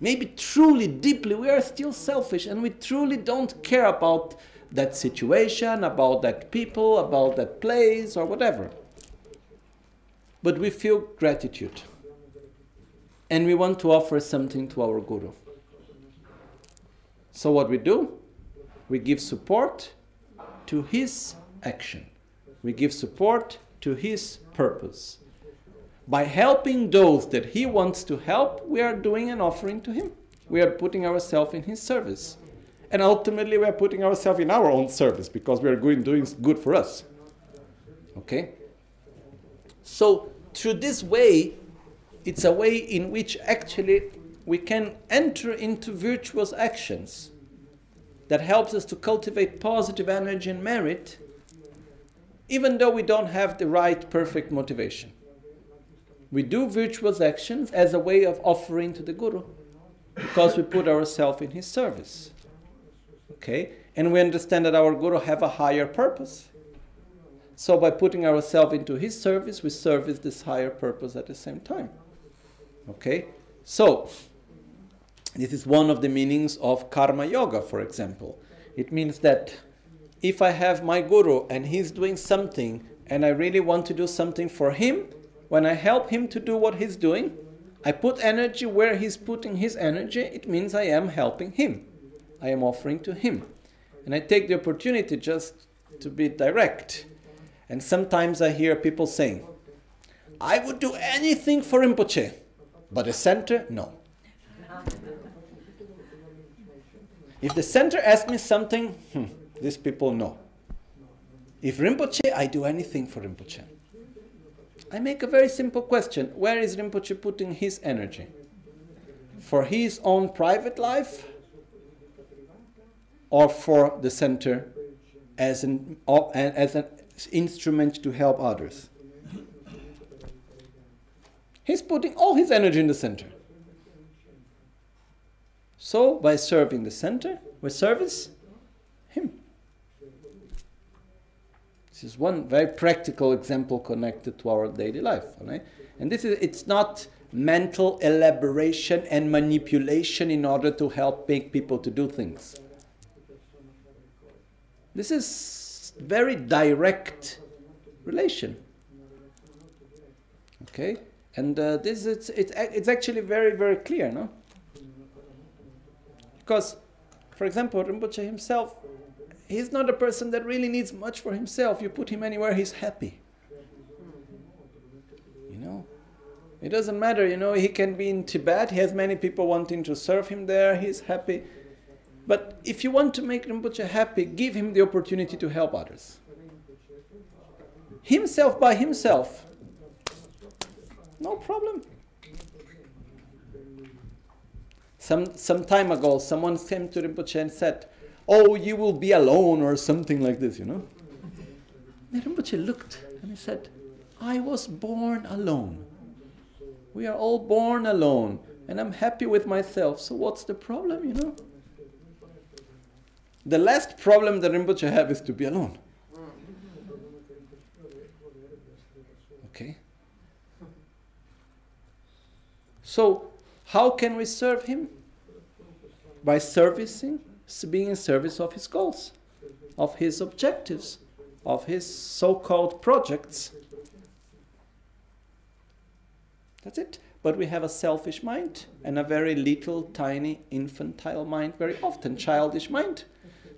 Maybe truly, deeply, we are still selfish and we truly don't care about that situation, about that people, about that place, or whatever but we feel gratitude and we want to offer something to our guru. So, what we do? We give support to his action, we give support to his purpose. By helping those that he wants to help, we are doing an offering to him. We are putting ourselves in his service. And ultimately, we are putting ourselves in our own service because we are doing good for us. Okay? So, through this way, it's a way in which actually we can enter into virtuous actions that helps us to cultivate positive energy and merit, even though we don't have the right perfect motivation. We do virtuous actions as a way of offering to the Guru because we put ourselves in his service. Okay? And we understand that our Guru have a higher purpose. So by putting ourselves into his service, we service this higher purpose at the same time. Okay? So this is one of the meanings of karma yoga, for example. It means that if I have my guru and he's doing something and I really want to do something for him, when I help him to do what he's doing, I put energy where he's putting his energy, it means I am helping him. I am offering to him. And I take the opportunity just to be direct and sometimes I hear people saying, I would do anything for Rinpoche, but the center, no. If the center asks me something, hmm, these people know. If Rinpoche, I do anything for Rinpoche. I make a very simple question Where is Rinpoche putting his energy? For his own private life? or for the center as an, as an instrument to help others. He's putting all his energy in the center. So, by serving the center, we service him. This is one very practical example connected to our daily life. Right? And this is it's not mental elaboration and manipulation in order to help make people to do things. This is very direct relation. Okay? And uh, this it's, it's, it's actually very, very clear, no? Because, for example, Rinpoche himself, he's not a person that really needs much for himself. You put him anywhere, he's happy. You know? It doesn't matter, you know, he can be in Tibet, he has many people wanting to serve him there, he's happy. But if you want to make Rinpoche happy, give him the opportunity to help others. Himself by himself, no problem. Some, some time ago, someone came to Rinpoche and said, Oh, you will be alone, or something like this, you know. Rinpoche looked and he said, I was born alone. We are all born alone, and I'm happy with myself, so what's the problem, you know? The last problem that Rinpoche have is to be alone. Okay? So, how can we serve him? By servicing, being in service of his goals, of his objectives, of his so called projects. That's it. But we have a selfish mind and a very little, tiny, infantile mind, very often childish mind.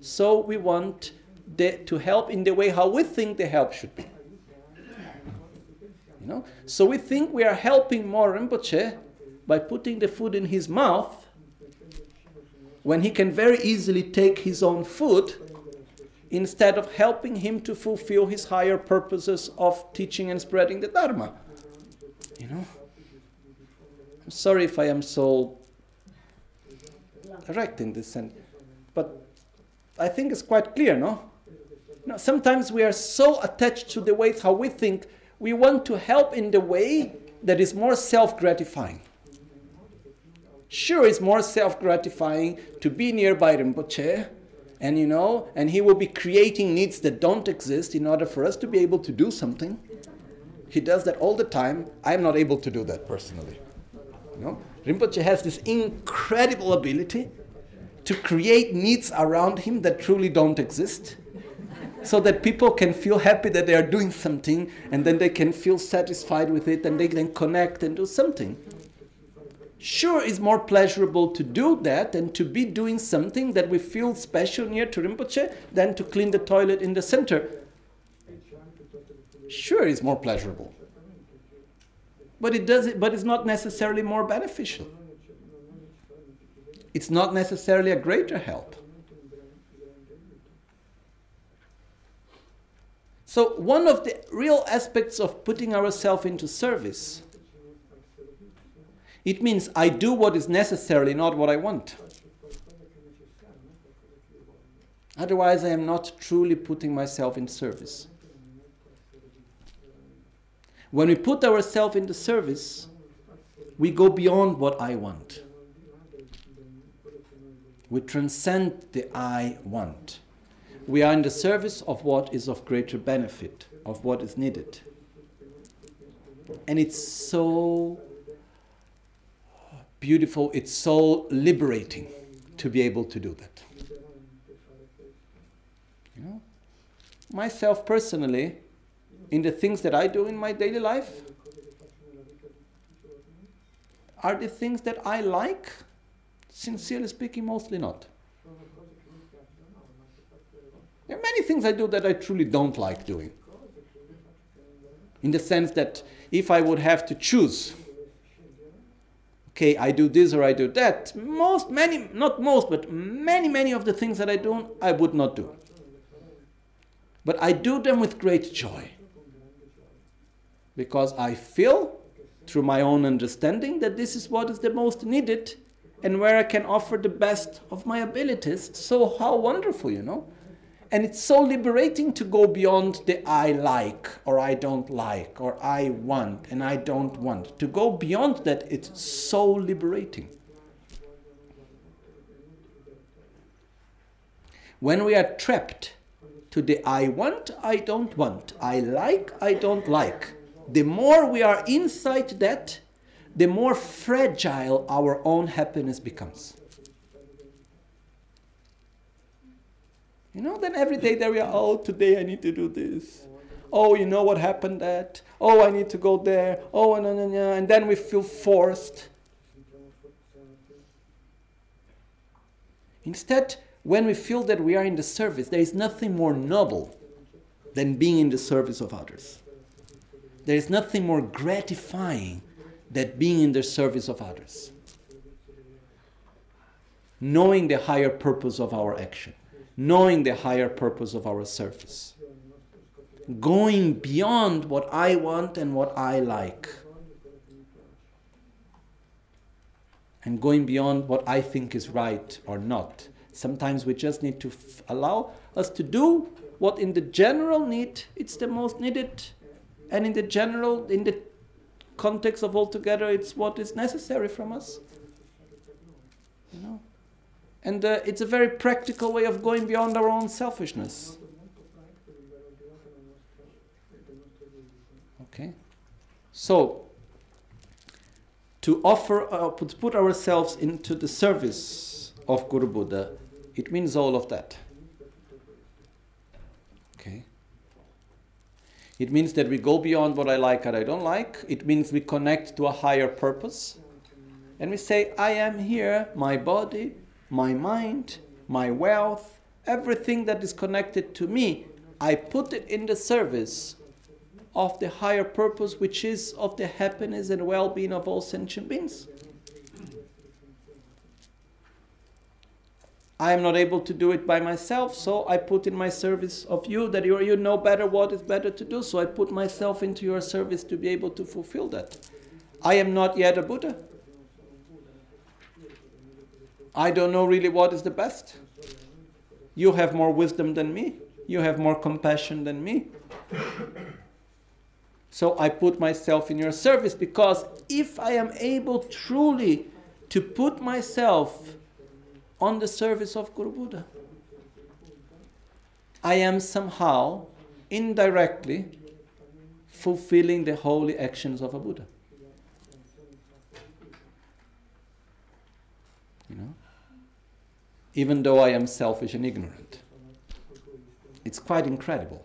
So we want the, to help in the way how we think the help should be. You know? So we think we are helping more Rinpoche by putting the food in his mouth when he can very easily take his own food instead of helping him to fulfill his higher purposes of teaching and spreading the Dharma. You know? I'm sorry if I am so direct in this sense, but I think it's quite clear, no? no? Sometimes we are so attached to the ways how we think, we want to help in the way that is more self gratifying. Sure, it's more self gratifying to be nearby Rinpoche, and you know, and he will be creating needs that don't exist in order for us to be able to do something. He does that all the time. I'm not able to do that personally. You know? Rinpoche has this incredible ability to create needs around him that truly don't exist so that people can feel happy that they are doing something and then they can feel satisfied with it and they can connect and do something. Sure, it's more pleasurable to do that and to be doing something that we feel special near to Rinpoche than to clean the toilet in the center. Sure, it's more pleasurable. But it does but it's not necessarily more beneficial. It's not necessarily a greater help. So, one of the real aspects of putting ourselves into service, it means I do what is necessarily not what I want. Otherwise, I am not truly putting myself in service. When we put ourselves in the service, we go beyond what I want. We transcend the I want. We are in the service of what is of greater benefit, of what is needed. And it's so beautiful, it's so liberating to be able to do that. You know? Myself personally, in the things that I do in my daily life, are the things that I like Sincerely speaking, mostly not. There are many things I do that I truly don't like doing. In the sense that if I would have to choose, okay, I do this or I do that, most, many, not most, but many, many of the things that I do, I would not do. But I do them with great joy. Because I feel, through my own understanding, that this is what is the most needed and where I can offer the best of my abilities. So, how wonderful, you know? And it's so liberating to go beyond the I like or I don't like or I want and I don't want. To go beyond that, it's so liberating. When we are trapped to the I want, I don't want, I like, I don't like, the more we are inside that, the more fragile our own happiness becomes. You know, then every day there we are, oh, today I need to do this. Oh, you know what happened that? Oh, I need to go there. Oh, no, no. And then we feel forced. Instead, when we feel that we are in the service, there is nothing more noble than being in the service of others. There is nothing more gratifying than being in the service of others. Knowing the higher purpose of our action knowing the higher purpose of our service. Going beyond what I want and what I like. And going beyond what I think is right or not. Sometimes we just need to f- allow us to do what in the general need it's the most needed and in the general in the context of altogether it's what is necessary from us you know and uh, it's a very practical way of going beyond our own selfishness. Okay? So, to offer, uh, to put ourselves into the service of Guru Buddha, it means all of that. Okay? It means that we go beyond what I like and I don't like. It means we connect to a higher purpose. And we say, I am here, my body, my mind, my wealth, everything that is connected to me, I put it in the service of the higher purpose, which is of the happiness and well being of all sentient beings. I am not able to do it by myself, so I put in my service of you that you, you know better what is better to do, so I put myself into your service to be able to fulfill that. I am not yet a Buddha. I don't know really what is the best. You have more wisdom than me. You have more compassion than me. So I put myself in your service because if I am able truly to put myself on the service of Guru Buddha, I am somehow indirectly fulfilling the holy actions of a Buddha. You know? Even though I am selfish and ignorant. It's quite incredible.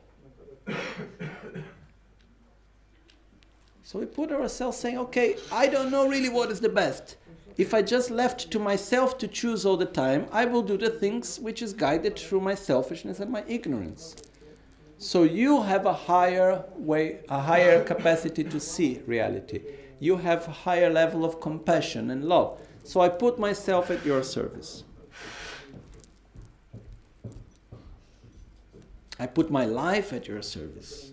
So we put ourselves saying, okay, I don't know really what is the best. If I just left to myself to choose all the time, I will do the things which is guided through my selfishness and my ignorance. So you have a higher way, a higher capacity to see reality. You have a higher level of compassion and love. So I put myself at your service. I put my life at your service.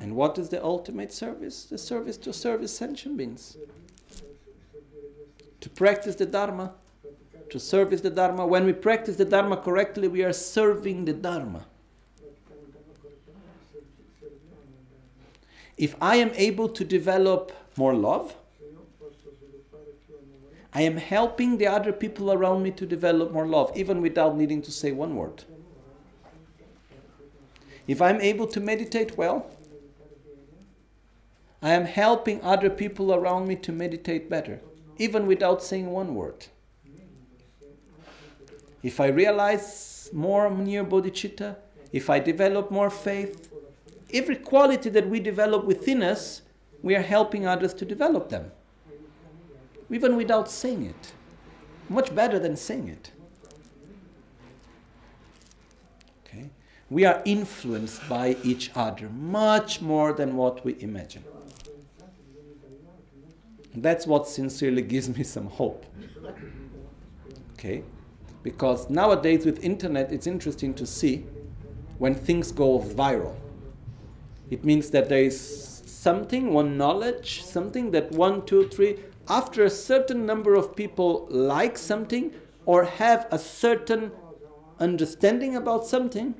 and what is the ultimate service? The service to service sentient beings. To practice the Dharma, to service the Dharma. When we practice the Dharma correctly, we are serving the Dharma. If I am able to develop more love, I am helping the other people around me to develop more love, even without needing to say one word. If I'm able to meditate well, I am helping other people around me to meditate better, even without saying one word. If I realize more near bodhicitta, if I develop more faith, every quality that we develop within us, we are helping others to develop them even without saying it. Much better than saying it. Okay? We are influenced by each other much more than what we imagine. That's what sincerely gives me some hope. Okay? Because nowadays with internet it's interesting to see when things go viral. It means that there is something, one knowledge, something that one, two, three, after a certain number of people like something or have a certain understanding about something,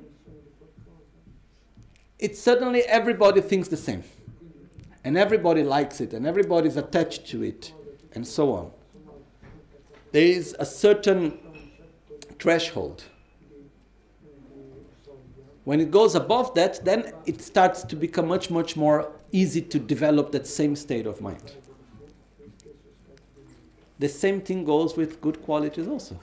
it suddenly everybody thinks the same. And everybody likes it, and everybody's attached to it, and so on. There is a certain threshold. When it goes above that, then it starts to become much, much more easy to develop that same state of mind. The same thing goes with good qualities also.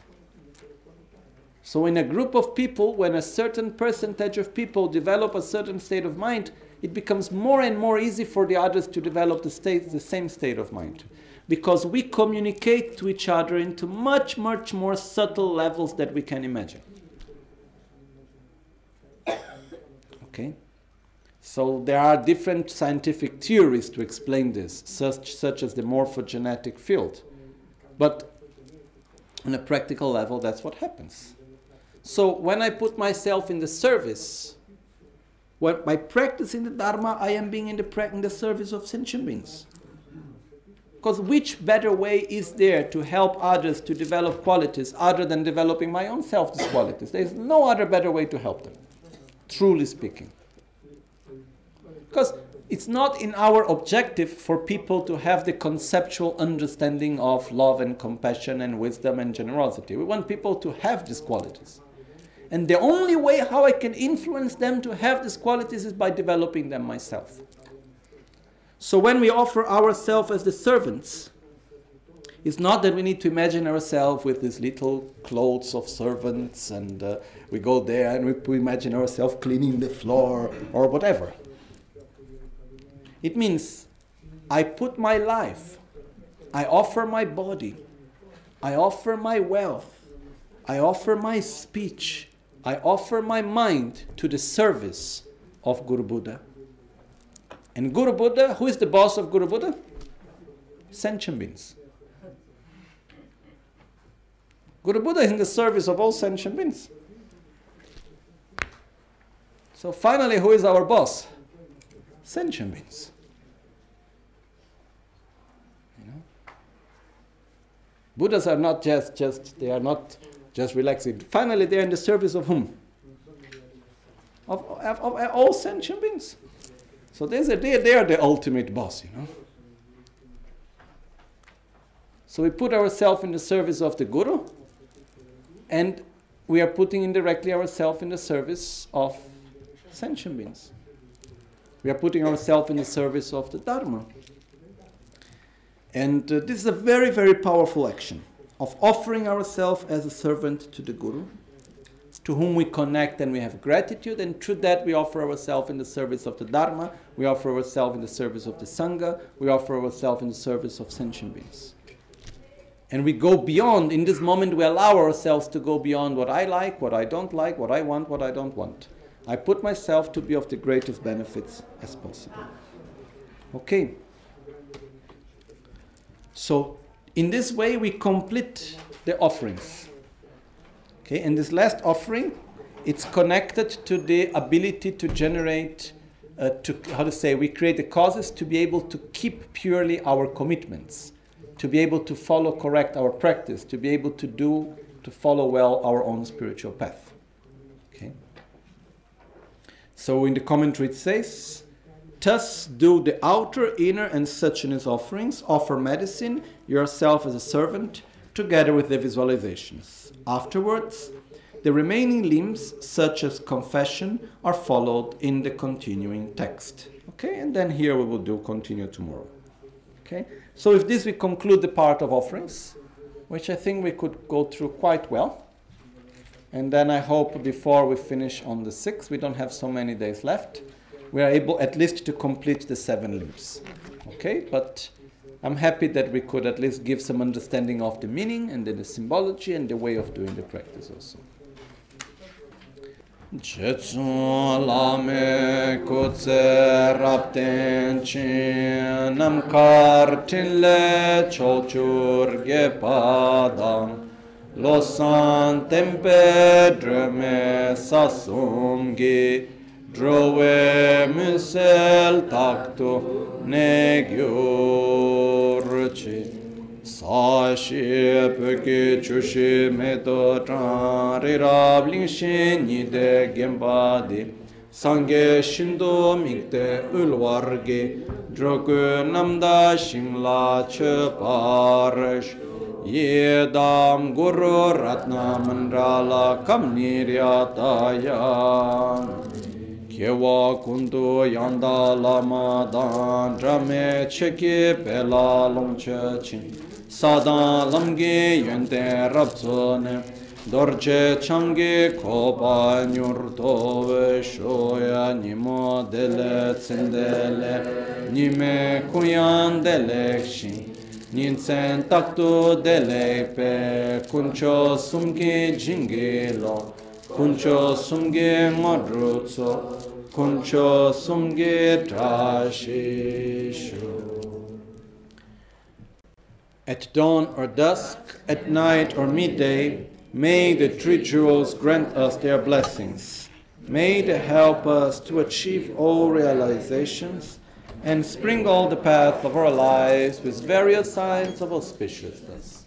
So, in a group of people, when a certain percentage of people develop a certain state of mind, it becomes more and more easy for the others to develop the, state, the same state of mind. Because we communicate to each other into much, much more subtle levels that we can imagine. Okay? So there are different scientific theories to explain this, such, such as the morphogenetic field. But on a practical level, that's what happens. So when I put myself in the service, when, by practicing the Dharma, I am being in the, in the service of sentient beings. Because which better way is there to help others to develop qualities other than developing my own self these qualities? There is no other better way to help them, truly speaking. Because it's not in our objective for people to have the conceptual understanding of love and compassion and wisdom and generosity. We want people to have these qualities. And the only way how I can influence them to have these qualities is by developing them myself. So when we offer ourselves as the servants, it's not that we need to imagine ourselves with these little clothes of servants and uh, we go there and we, we imagine ourselves cleaning the floor or whatever. It means I put my life, I offer my body, I offer my wealth, I offer my speech, I offer my mind to the service of Guru Buddha. And Guru Buddha, who is the boss of Guru Buddha? Sentient beings. Guru Buddha is in the service of all sentient beings. So finally, who is our boss? Beings. You know? Buddhas are not just, just they are not just relaxing. Finally, they are in the service of whom? Of, of, of all sentient beings. So they, they, they are the ultimate boss, you know. So we put ourselves in the service of the Guru, and we are putting indirectly ourselves in the service of sentient beings. We are putting ourselves in the service of the Dharma. And uh, this is a very, very powerful action of offering ourselves as a servant to the Guru, to whom we connect and we have gratitude, and through that we offer ourselves in the service of the Dharma, we offer ourselves in the service of the Sangha, we offer ourselves in the service of sentient beings. And we go beyond, in this moment, we allow ourselves to go beyond what I like, what I don't like, what I want, what I don't want. I put myself to be of the greatest benefits as possible. Okay. So, in this way, we complete the offerings. Okay, and this last offering, it's connected to the ability to generate, uh, to how to say, we create the causes to be able to keep purely our commitments, to be able to follow correct our practice, to be able to do, to follow well our own spiritual path. So in the commentary it says, Thus do the outer, inner, and suchness offerings, offer medicine, yourself as a servant, together with the visualizations. Afterwards, the remaining limbs, such as confession, are followed in the continuing text. Okay, and then here we will do continue tomorrow. Okay, so with this we conclude the part of offerings, which I think we could go through quite well. And then I hope before we finish on the 6th, we don't have so many days left we are able at least to complete the seven limbs. Okay, but I'm happy that we could at least give some understanding of the meaning and then the symbology and the way of doing the practice also. Lame rapten losan tempe dreme Los santem pedre me sasum gi drove müsel taktu negyurçi sashi peki çuşi meto tanri rabling şenyi de gembadi. Sange shindo mikte ulvargi droku namda shingla çöparış yedam guru ratna mandala kam niryataya kewa kundu yanda lama dan drame cheki pela longche chin. Sadan lamge yente rabzone dorje change kopa nyurto ve shoya nimo dele tsindele nime kuyan delekshin Ninsen taktu delepe kuncho sumgi jingilo kuncho sumgi modrutso kuncho sumgi trashishu At dawn or dusk, at night or midday, may the three jewels grant us their blessings. May they help us to achieve all realizations and sprinkle the path of our lives with various signs of auspiciousness.